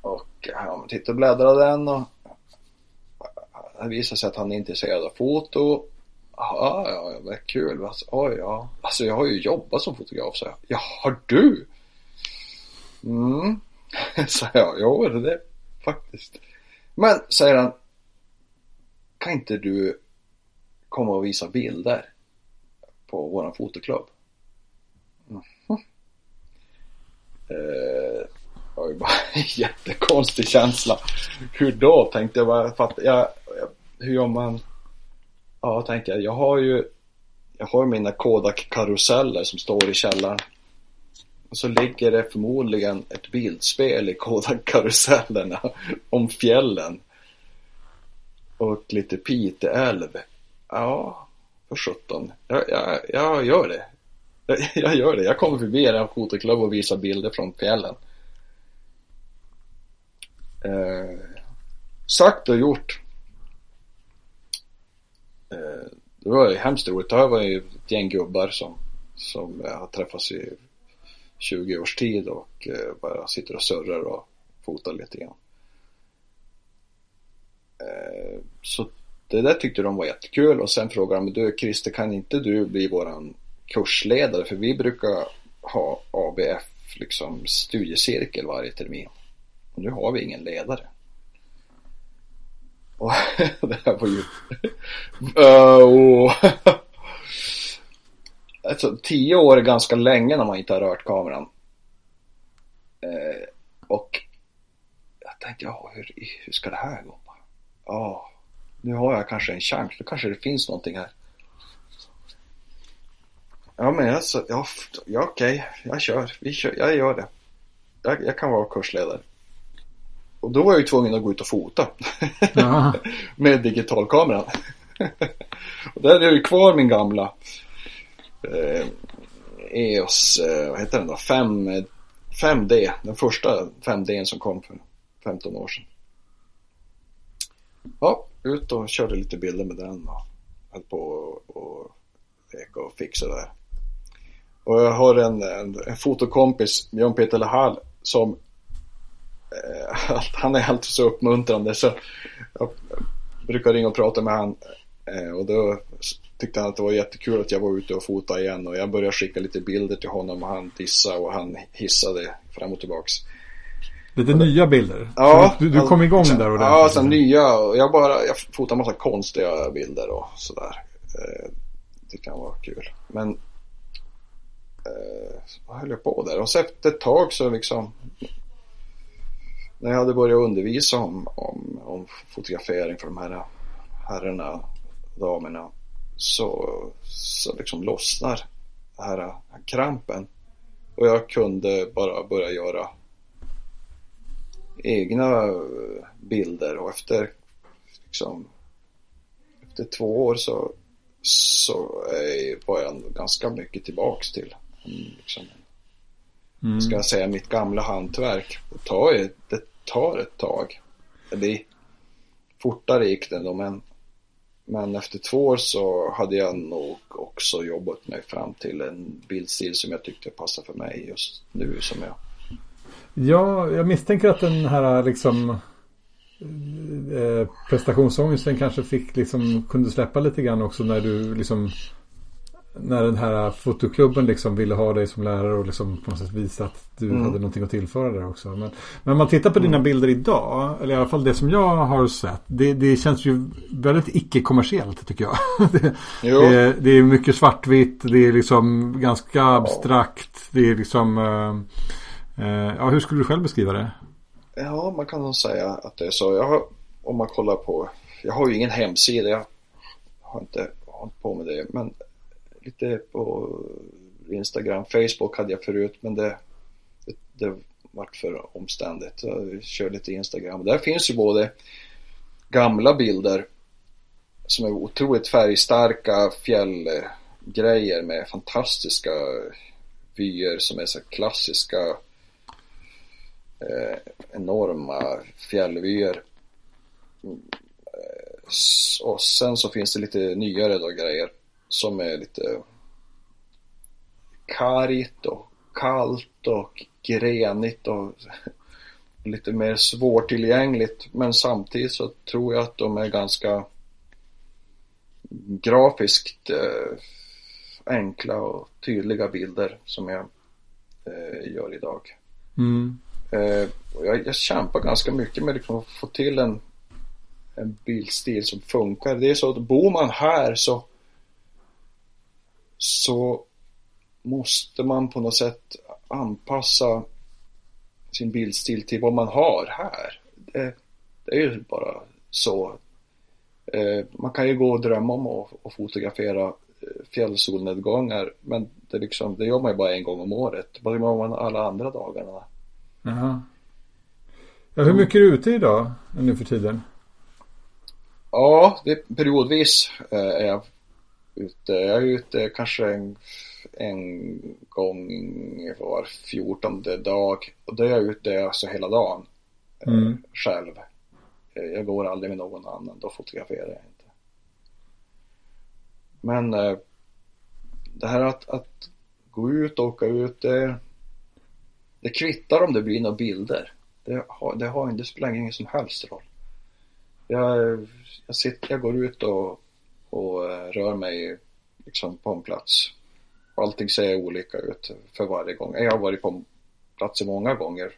Och han tittade och bläddrade den och eh, det visade sig att han är intresserad av foto Ja, ja, vad kul. Alltså, oj, ja. Alltså jag har ju jobbat som fotograf, så jag. Ja, har du? Mm, sa jag. Jo, det är det faktiskt. Men, säger han. Kan inte du komma och visa bilder på våran fotoklubb? Mm. Eh, det var ju bara en jättekonstig känsla. Hur då? Tänkte jag bara. För att jag, hur gör man? Ja, tänkte jag. Jag har ju jag har mina Kodak-karuseller som står i källaren. Och så ligger det förmodligen ett bildspel i Kodak-karusellerna om fjällen. Och lite Piteälv. Ja, för sjutton. Jag, jag, jag gör det. Jag, jag gör det. Jag kommer förbi er fotoklubb och visar bilder från fjällen. Eh, sagt och gjort. Eh, det var ju hemskt roligt. Det här var ju ett gäng gubbar som, som eh, har träffats i 20 års tid och eh, bara sitter och surrar och fotar lite grann. Så det där tyckte de var jättekul och sen frågade de, du Christer kan inte du bli våran kursledare för vi brukar ha ABF liksom studiecirkel varje termin. Och nu har vi ingen ledare. Och det här var ju... uh, alltså, tio år är ganska länge när man inte har rört kameran. Eh, och jag tänkte, ja, hur, hur ska det här gå? Ja, nu har jag kanske en chans. Nu kanske det finns någonting här. Ja, men alltså, ja, ja okej, jag kör. Vi kör. Jag gör det. Jag, jag kan vara kursledare. Och då var jag ju tvungen att gå ut och fota. med digitalkameran. och där är jag ju kvar min gamla eh, EOS, eh, vad heter den då? 5, 5D. Den första 5D som kom för 15 år sedan. Ja, ut och körde lite bilder med den och höll på och leka och fixa där. Och jag har en, en, en fotokompis, Björn Peter Lahall, som han är alltid så uppmuntrande så jag brukar ringa och prata med han eh, och då tyckte han att det var jättekul att jag var ute och fotade igen och jag började skicka lite bilder till honom och han dissade och han hissade fram och tillbaks. Lite nya bilder? Ja. Du, du kom igång där ordentligt? Ja, sen nya. Jag bara, jag fotade massa konstiga bilder och sådär. Eh, det kan vara kul. Men eh, vad höll jag på där? Och så efter ett tag så liksom när jag hade börjat undervisa om, om, om fotografering för de här herrarna, damerna så, så liksom lossnar den här krampen. Och jag kunde bara börja göra egna bilder och efter liksom efter två år så, så var jag ganska mycket tillbaks till mm, liksom, mm. ska jag säga mitt gamla hantverk. Det tar, det tar ett tag. Det, fortare gick det då men men efter två år så hade jag nog också jobbat mig fram till en bildstil som jag tyckte passade för mig just nu som jag. Ja, jag misstänker att den här liksom eh, prestationsångesten kanske fick liksom kunde släppa lite grann också när du liksom när den här fotoklubben liksom ville ha dig som lärare och liksom på något sätt visa att du mm. hade någonting att tillföra där också. Men, men om man tittar på mm. dina bilder idag, eller i alla fall det som jag har sett. Det, det känns ju väldigt icke-kommersiellt tycker jag. det, det, det, är mycket svartvitt, det är liksom ganska abstrakt. Det är liksom, uh, uh, ja hur skulle du själv beskriva det? Ja, man kan nog säga att det är så. Har, om man kollar på, jag har ju ingen hemsida, jag har inte hållit på med det. Men lite på Instagram, Facebook hade jag förut men det, det, det vart för omständigt. Jag kör lite Instagram. Där finns ju både gamla bilder som är otroligt färgstarka fjällgrejer med fantastiska vyer som är så klassiska eh, enorma fjällvyer. Mm, eh, och sen så finns det lite nyare då grejer som är lite kargt och kallt och grenigt och lite mer svårtillgängligt. Men samtidigt så tror jag att de är ganska grafiskt eh, enkla och tydliga bilder som jag eh, gör idag. Mm. Eh, jag, jag kämpar ganska mycket med liksom att få till en, en bildstil som funkar. Det är så att bor man här så så måste man på något sätt anpassa sin bildstil till vad man har här. Det, det är ju bara så. Eh, man kan ju gå och drömma om att, att fotografera eh, fjällsolnedgångar men det, liksom, det gör man ju bara en gång om året. Vad gör man alla andra dagarna? Jaha. Ja, hur mycket är du ute idag nu för tiden? Ja, det, periodvis eh, är jag ute. Jag är ute kanske en, en gång var fjortonde dag. Och då är jag ute alltså hela dagen. Eh, mm. Själv. Eh, jag går aldrig med någon annan. Då fotograferar jag inte. Men eh, det här att, att gå ut och åka ut. Det, det kvittar om det blir några bilder. Det, har, det, har, det spelar ingen som helst roll. Jag, jag, sitter, jag går ut och och eh, rör mig liksom på en plats. Allting ser olika ut för varje gång. Jag har varit på platser många gånger,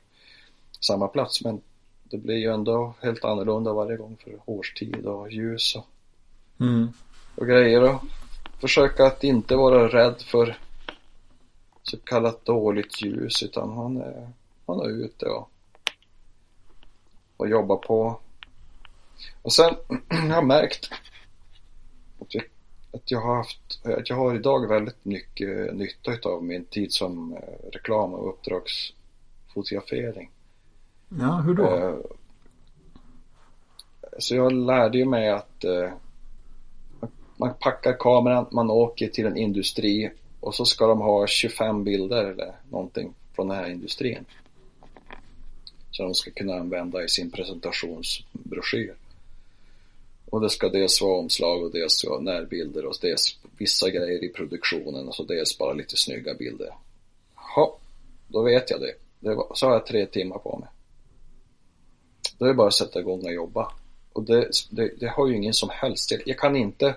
samma plats, men det blir ju ändå helt annorlunda varje gång för årstid och ljus och, mm. och grejer. Och försöka att inte vara rädd för så kallat dåligt ljus utan man är, man är ute och, och jobbar på. Och sen jag har märkt jag, att jag har haft, att jag har idag väldigt mycket nytta av min tid som eh, reklam och uppdragsfotografering. Ja, hur då? Eh, så jag lärde ju mig att eh, man packar kameran, man åker till en industri och så ska de ha 25 bilder eller någonting från den här industrin. Så de ska kunna använda i sin presentationsbroschyr. Och det ska dels vara omslag och dels vara närbilder och dels vissa grejer i produktionen och så dels bara lite snygga bilder. Ja, då vet jag det. det var, så har jag tre timmar på mig. Då är det bara att sätta igång och jobba. Och det, det, det har ju ingen som helst Jag kan inte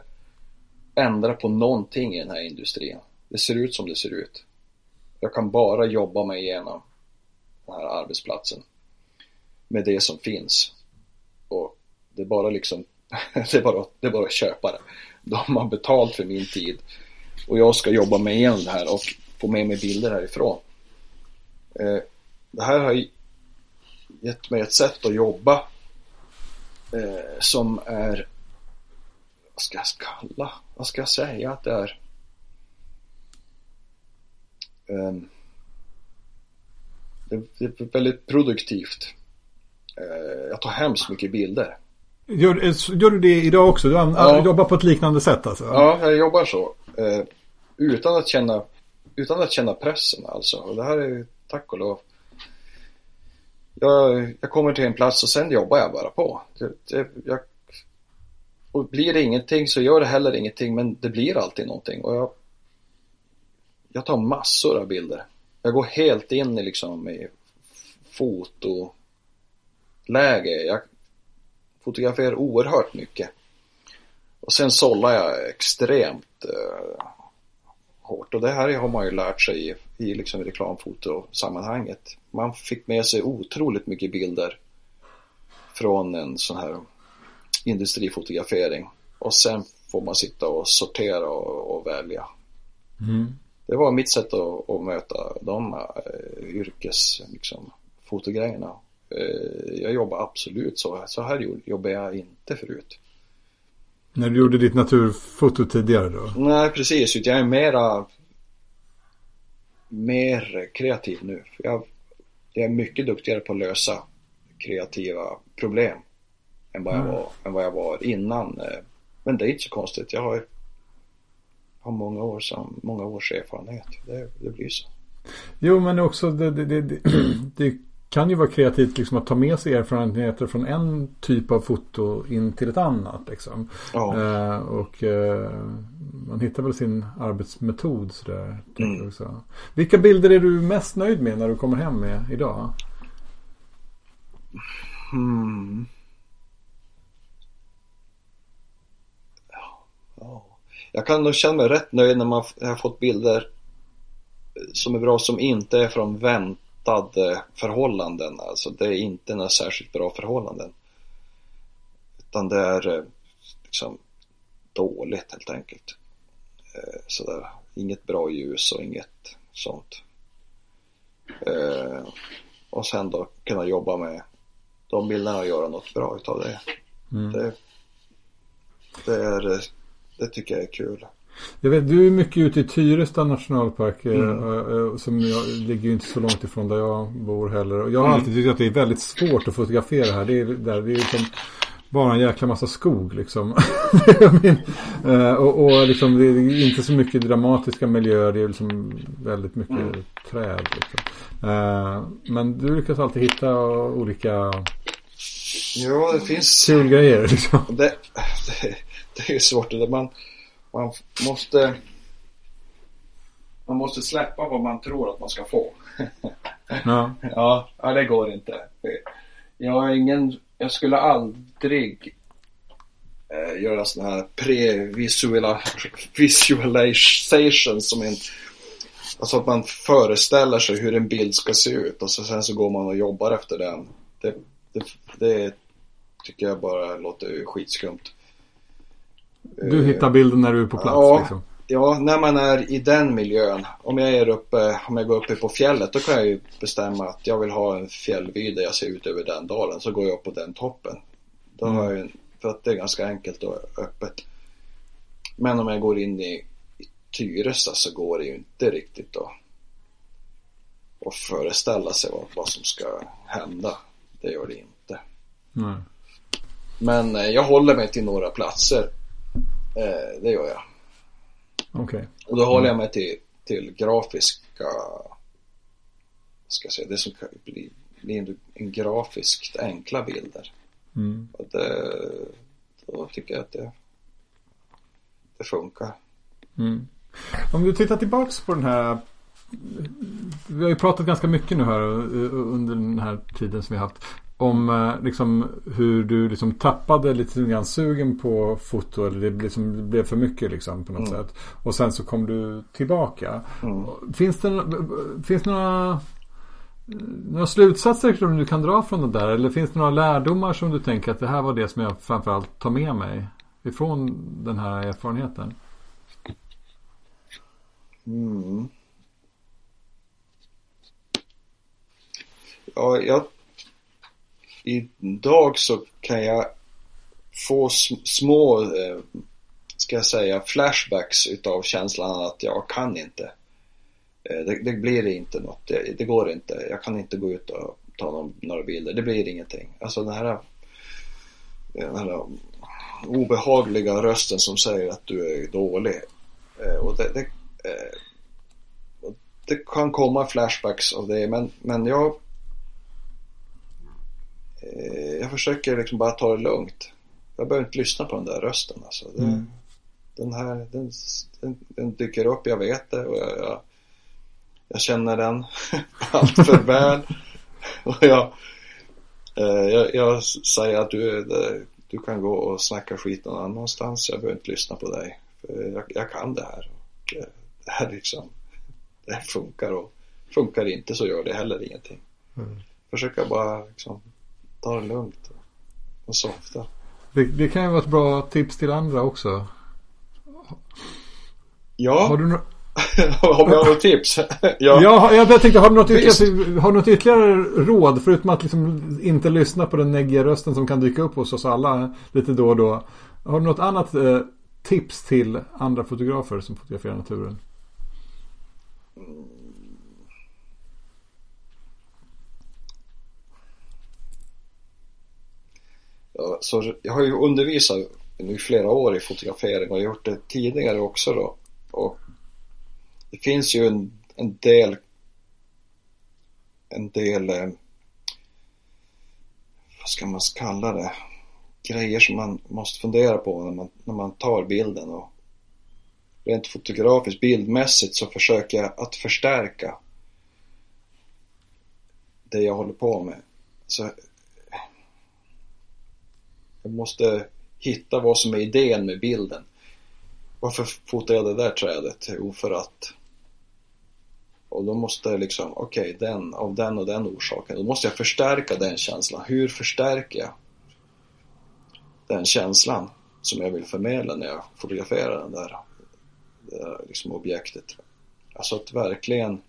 ändra på någonting i den här industrin. Det ser ut som det ser ut. Jag kan bara jobba mig igenom den här arbetsplatsen med det som finns. Och det är bara liksom, det är bara, det är bara att köpa det. De har betalt för min tid och jag ska jobba mig igenom det här och få med mig bilder härifrån. Eh, det här har gett mig ett sätt att jobba eh, som är, vad ska jag kalla, vad ska jag säga att det är? Ehm, det, det, är väldigt produktivt. Eh, jag tar hemskt mycket bilder. Gör, gör du det idag också? Du ja. jobbar på ett liknande sätt alltså? Ja, jag jobbar så. Uh, utan, att känna, utan att känna pressen alltså. Och det här är tack och lov. Jag, jag kommer till en plats och sen jobbar jag bara på. Det, det, jag, och blir det ingenting så gör det heller ingenting men det blir alltid någonting. Och jag, jag tar massor av bilder. Jag går helt in i liksom i fotoläge. Jag fotograferar oerhört mycket. Och sen sållar jag extremt uh, hårt. Och det här har man ju lärt sig i, i liksom reklamfotosammanhanget. Man fick med sig otroligt mycket bilder från en sån här industrifotografering. Och sen får man sitta och sortera och, och välja. Mm det var mitt sätt att, att möta de uh, yrkes, liksom, fotogrejerna. Uh, jag jobbar absolut så. Så här jobbar jag inte förut. När du gjorde ditt naturfoto tidigare då? Nej, precis. Jag är mera mer kreativ nu. Jag, jag är mycket duktigare på att lösa kreativa problem än vad, jag mm. var, än vad jag var innan. Eh, men det är inte så konstigt. Jag har har många, år som, många års erfarenhet. Det, det blir så. Jo, men också det, det, det, det kan ju vara kreativt liksom att ta med sig erfarenheter från en typ av foto in till ett annat. Liksom. Ja. Eh, och eh, man hittar väl sin arbetsmetod sådär. Mm. Också. Vilka bilder är du mest nöjd med när du kommer hem med idag? Ja. ja jag kan nog känna mig rätt nöjd när man har fått bilder som är bra som inte är från väntade förhållanden. Alltså det är inte några särskilt bra förhållanden. Utan det är eh, liksom dåligt helt enkelt. Eh, sådär. Inget bra ljus och inget sånt. Eh, och sen då kunna jobba med de bilderna och göra något bra utav det. Mm. det. Det är det tycker jag är kul. Jag vet, du är mycket ute i Tyresta nationalpark. Eh, mm. Eh, som jag, ligger ju inte så långt ifrån där jag bor heller. Och jag har mm. alltid tyckt att det är väldigt svårt att fotografera här. Det är, där, det är liksom bara en jäkla massa skog liksom. Eh, och, och liksom, det är inte så mycket dramatiska miljöer. Det är liksom väldigt mycket mm. träd. Liksom. men du lyckas alltid hitta olika Ja, det finns kul grejer. Liksom. Det, det, det är svårt. Man, man måste man måste släppa vad man tror att man ska få. Ja. ja, ja, det går inte. Jag har ingen, jag skulle aldrig eh, göra sådana här pre-visualization som en Alltså att man föreställer sig hur en bild ska se ut och så, sen så går man och jobbar efter den. Det, det, det tycker jag bara låter skitskumt. Du hittar bilden när du är på plats? Ja, liksom. ja, när man är i den miljön. Om jag är uppe, om jag går uppe på fjället då kan jag ju bestämma att jag vill ha en fjällvy där jag ser ut över den dalen. Så går jag upp på den toppen. Då mm. har jag, för att det är ganska enkelt och öppet. Men om jag går in i, i Tyresta så går det ju inte riktigt då. Och föreställa sig vad, vad som ska hända. Det gör det inte. Mm. Men eh, jag håller mig till några platser Eh, det gör jag. Okej. Okay. Och då håller jag mig till, till grafiska, ska jag säga, det som kan bli, en, en grafiskt enkla bilder. Mm. Och det, då tycker jag att det, det funkar. Mm. Om du tittar tillbaks på den här vi har ju pratat ganska mycket nu här under den här tiden som vi har haft om eh, liksom, hur du liksom tappade lite grann sugen på foto. Eller det liksom blev för mycket liksom, på något Mm. sätt. Och sen så kom du tillbaka. Mm. Finns det, finns det några, några slutsatser som du kan dra från det där? Eller finns det några lärdomar som du tänker att det här var det som jag framförallt tar med mig ifrån den här erfarenheten? Mm. Ja, jag... Idag så kan jag få små, eh, ska jag säga, flashbacks utav känslan att jag kan inte. Eh, det, det blir inte något, det, det går inte. Jag kan inte gå ut och ta någon, några bilder, det blir ingenting. Alltså den här, eh, den här obehagliga rösten som säger att du är dålig. Och det, det, det kan komma flashbacks av det men, men jag jag försöker liksom bara ta det lugnt. Jag behöver inte lyssna på den där rösten alltså. Det, Mm. Den här, den, den, den dyker upp, jag vet det och jag, jag, jag känner den allt för väl. och jag, eh, jag, jag säger att du, det- du kan gå och snacka skit någon annanstans. Jag behöver inte lyssna på dig. För jag, jag kan det här. Och eh, det här liksom, det här funkar och funkar inte så gör det heller ingenting. Mm. Försöka bara liksom ta det lugnt och, softa. Det, det kan ju vara ett bra tips till andra också. Ja, Har du no- om jag har något tips? ja. Ja, jag tänkte, har du något ytterligare, har du något ytterligare råd? Förutom att liksom inte lyssna på den neggiga rösten som kan dyka upp hos oss alla lite då och då. Har du något annat eh, tips till andra fotografer som fotograferar naturen? Ja, så jag har ju undervisat nu i flera år i fotografering och gjort det tidigare också då. Och det finns ju en, en del en del eh, vad ska man kalla det grejer som man måste fundera på när man, när man tar bilden och rent fotografiskt, bildmässigt så försöker jag att förstärka det jag håller på med. Så jag måste hitta vad som är idén med bilden. Varför fotar jag det där trädet? Jo, för att och då måste jag liksom, okej, den, av den och den orsaken. Då måste jag förstärka den känslan. Hur förstärker jag den känslan som jag vill förmedla när jag fotograferar den där, det där liksom objektet? Alltså att verkligen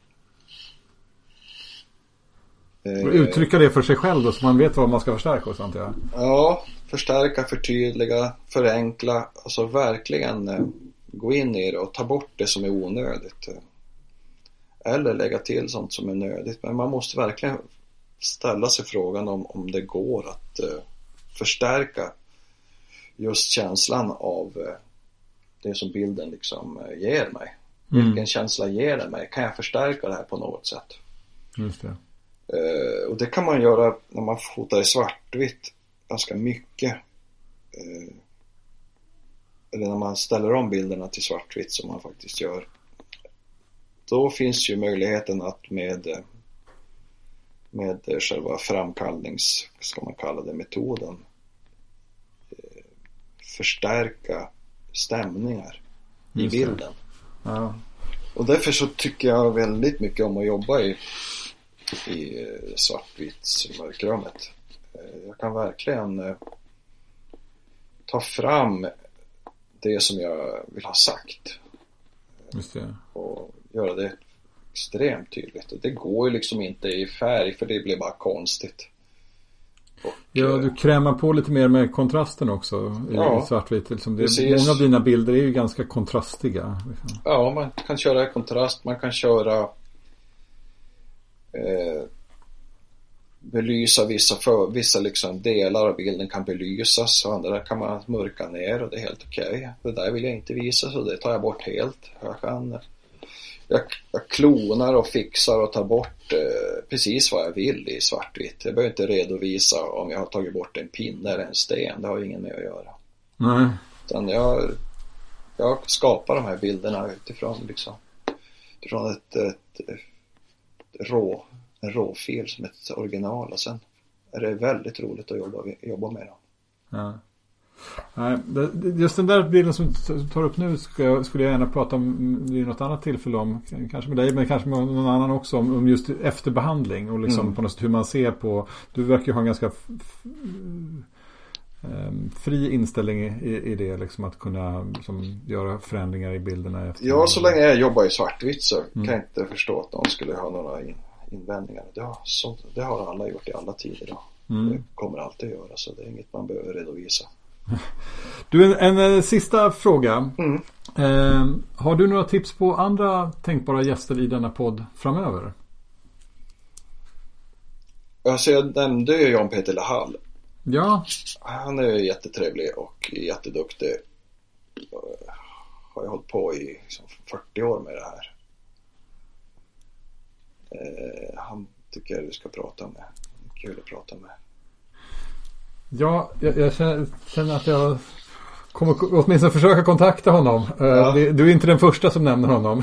eh, Uttrycka det för sig själv då så man vet vad man ska förstärka och sånt ja. Ja, förstärka, förtydliga, förenkla. Alltså verkligen eh, gå in i det och ta bort det som är onödigt. eh. Eller lägga till sånt som är nödigt. Men man måste verkligen ställa sig frågan om, om det går att eh, förstärka just känslan av det som bilden liksom ger mig. Mm, Vilken känsla ger den mig? Kan jag förstärka det här på något sätt? just det. Eh, och det kan man göra när man fotar i svartvitt ganska mycket. Eh, eller när man ställer om bilderna till svartvitt som man faktiskt gör. Då finns ju möjligheten att med, eh, med själva framkallnings, ska man kalla det, metoden eh, förstärka stämningar i bilden. Ja. Och därför så tycker jag väldigt mycket om att jobba i, i eh, svartvitsmörkrummet. Eh, Jag kan verkligen eh, ta fram det som jag vill ha sagt och göra det extremt tydligt. Och det går ju liksom inte i färg för det blir bara konstigt. Och, Ja, du krämar på lite mer med kontrasten också i Ja, svartvitt. Liksom många av dina bilder är ju ganska kontrastiga. Ja, man kan köra kontrast, man kan köra eh, belysa vissa, för, vissa liksom delar av bilden kan belysas och andra kan man mörka ner och det är helt okej. Det där vill jag inte visa så det tar jag bort helt. Jag kan jag, jag klonar och fixar och tar bort eh, precis vad jag vill i svartvitt. Jag behöver inte redovisa om jag har tagit bort en pinne eller en sten. Det har ingen med att göra. Nej. Utan jag, jag skapar de här bilderna utifrån liksom utifrån ett, ett, ett rå, en råfil som ett original och sen är det väldigt roligt att jobba, jobba med dem. Ja. Just den där bilden som du tar upp nu skulle jag gärna prata om vid något annat tillfälle om. Kanske med dig men kanske med någon annan också. Om, just efterbehandling och liksom mm. på något sätt hur man ser på. Du verkar ju ha en ganska fri inställning i, i det, liksom att kunna liksom, göra förändringar i bilderna. Efter ja, så länge jag jobbar i svartvitt så mm. kan jag inte förstå att någon skulle ha några in, invändningar. Det har, så, det har alla gjort i alla tider. Då. Mm. Det kommer alltid att göra så det är inget man behöver redovisa. Du, en, en, en eh, sista fråga. Mm. Eh, har du några tips på andra tänkbara gäster i denna podd framöver? Alltså jag nämnde ju Jan Peter Lahall. Ja. Han är jättetrevlig och jätteduktig. Har ju hållit på i liksom 40 år med det här. Eh, han tycker jag du ska prata med. Kul att prata med. Ja, jag, jag känner att jag kommer åtminstone försöka kontakta honom. Eh, ja. Du är inte den första som nämner honom.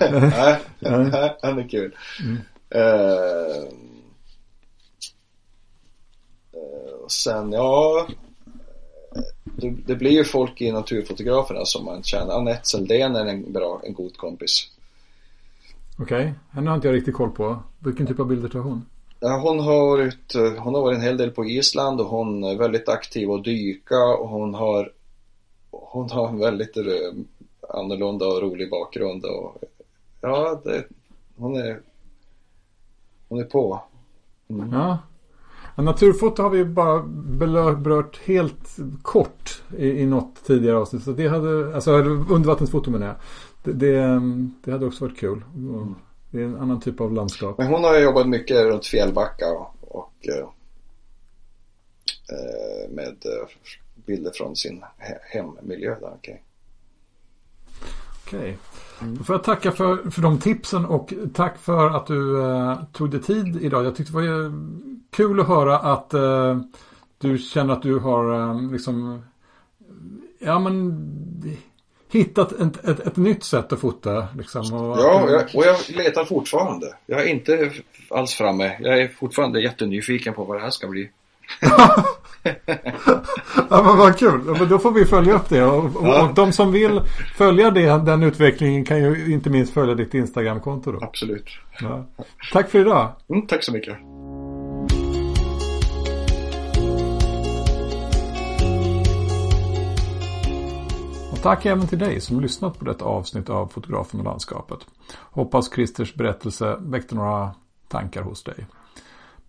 nej, han är kul. Mm. Uh, sen, ja. Det, det, blir ju folk i naturfotograferna som man känner. Anette Seldén är en bra, en god kompis. Okej, okay. henne har inte jag riktigt koll på. Vilken typ av bilder tar hon? Ja, hon har varit, hon har varit en hel del på Island och hon är väldigt aktiv att dyka och hon har hon har en väldigt eh, annorlunda och rolig bakgrund och ja, det, hon är hon är på. Mm. Ja, Naturfoto har vi bara berört helt kort i, i något tidigare avsnitt. Så det hade, alltså undervattensfoto menar jag. Det, det, det, hade också varit kul. Det är en annan typ av landskap. Men hon har jobbat mycket runt Fjällbacka och, och eh, med eh, bilder från sin hemmiljö där. Okej. Okay. okay. Mm. Då får jag tacka för, för de tipsen och tack för att du eh, tog dig tid idag. Jag tyckte det var kul att höra att eh, du känner att du har eh, liksom ja men hittat ett, ett, ett, nytt sätt att fota. Liksom, och, ja, och jag, och jag letar fortfarande. Jag är inte alls framme. Jag är fortfarande jättenyfiken på vad det här ska bli. ja men vad kul. Men då får vi följa upp det. Och, ja. och de som vill följa det, den utvecklingen kan ju inte minst följa ditt Instagramkonto då. Absolut. Ja. Tack för idag. Mm, tack så mycket. tack även till dig som lyssnat på detta avsnitt av Fotografen och landskapet. Hoppas Christers berättelse väckte några tankar hos dig.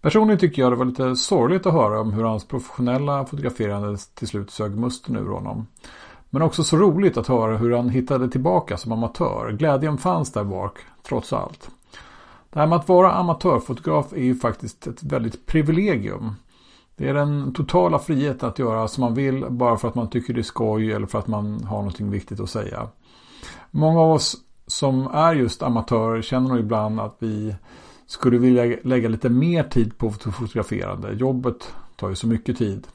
Personligen tycker jag det var lite sorgligt att höra om hur hans professionella fotograferande till slut sög musten ur honom. Men också så roligt att höra hur han hittade tillbaka som amatör. Glädjen fanns där bak, trots allt. Det här med att vara amatörfotograf är ju faktiskt ett väldigt privilegium. Det är den totala friheten att göra som man vill bara för att man tycker det är skoj eller för att man har någonting viktigt att säga. Många av oss som är just amatörer känner nog ibland att vi skulle vilja lägga lite mer tid på fotograferande. Jobbet tar ju så mycket tid.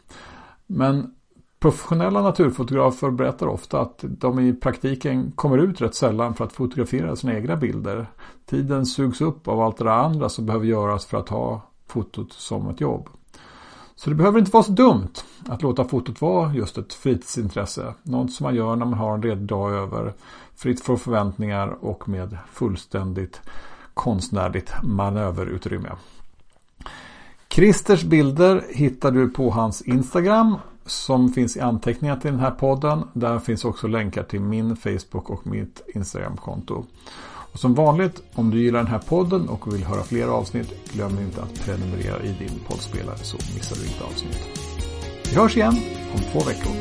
Men professionella naturfotografer berättar ofta att de i praktiken kommer ut rätt sällan för att fotografera sina egna bilder. Tiden sugs upp av allt det andra som behöver göras för att ha fotot som ett jobb. Så det behöver inte vara så dumt att låta fotot vara just ett fritidsintresse. Något som man gör när man har en redig dag över. Fritt från förväntningar och med fullständigt konstnärligt manöverutrymme. Christers bilder hittar du på hans Instagram som finns i anteckningar till den här podden. Där finns också länkar till min Facebook och mitt Instagramkonto. Och som vanligt, om du gillar den här podden och vill höra fler avsnitt, glöm inte att prenumerera i din poddspelare så missar du inte avsnitt. Vi hörs igen om två veckor.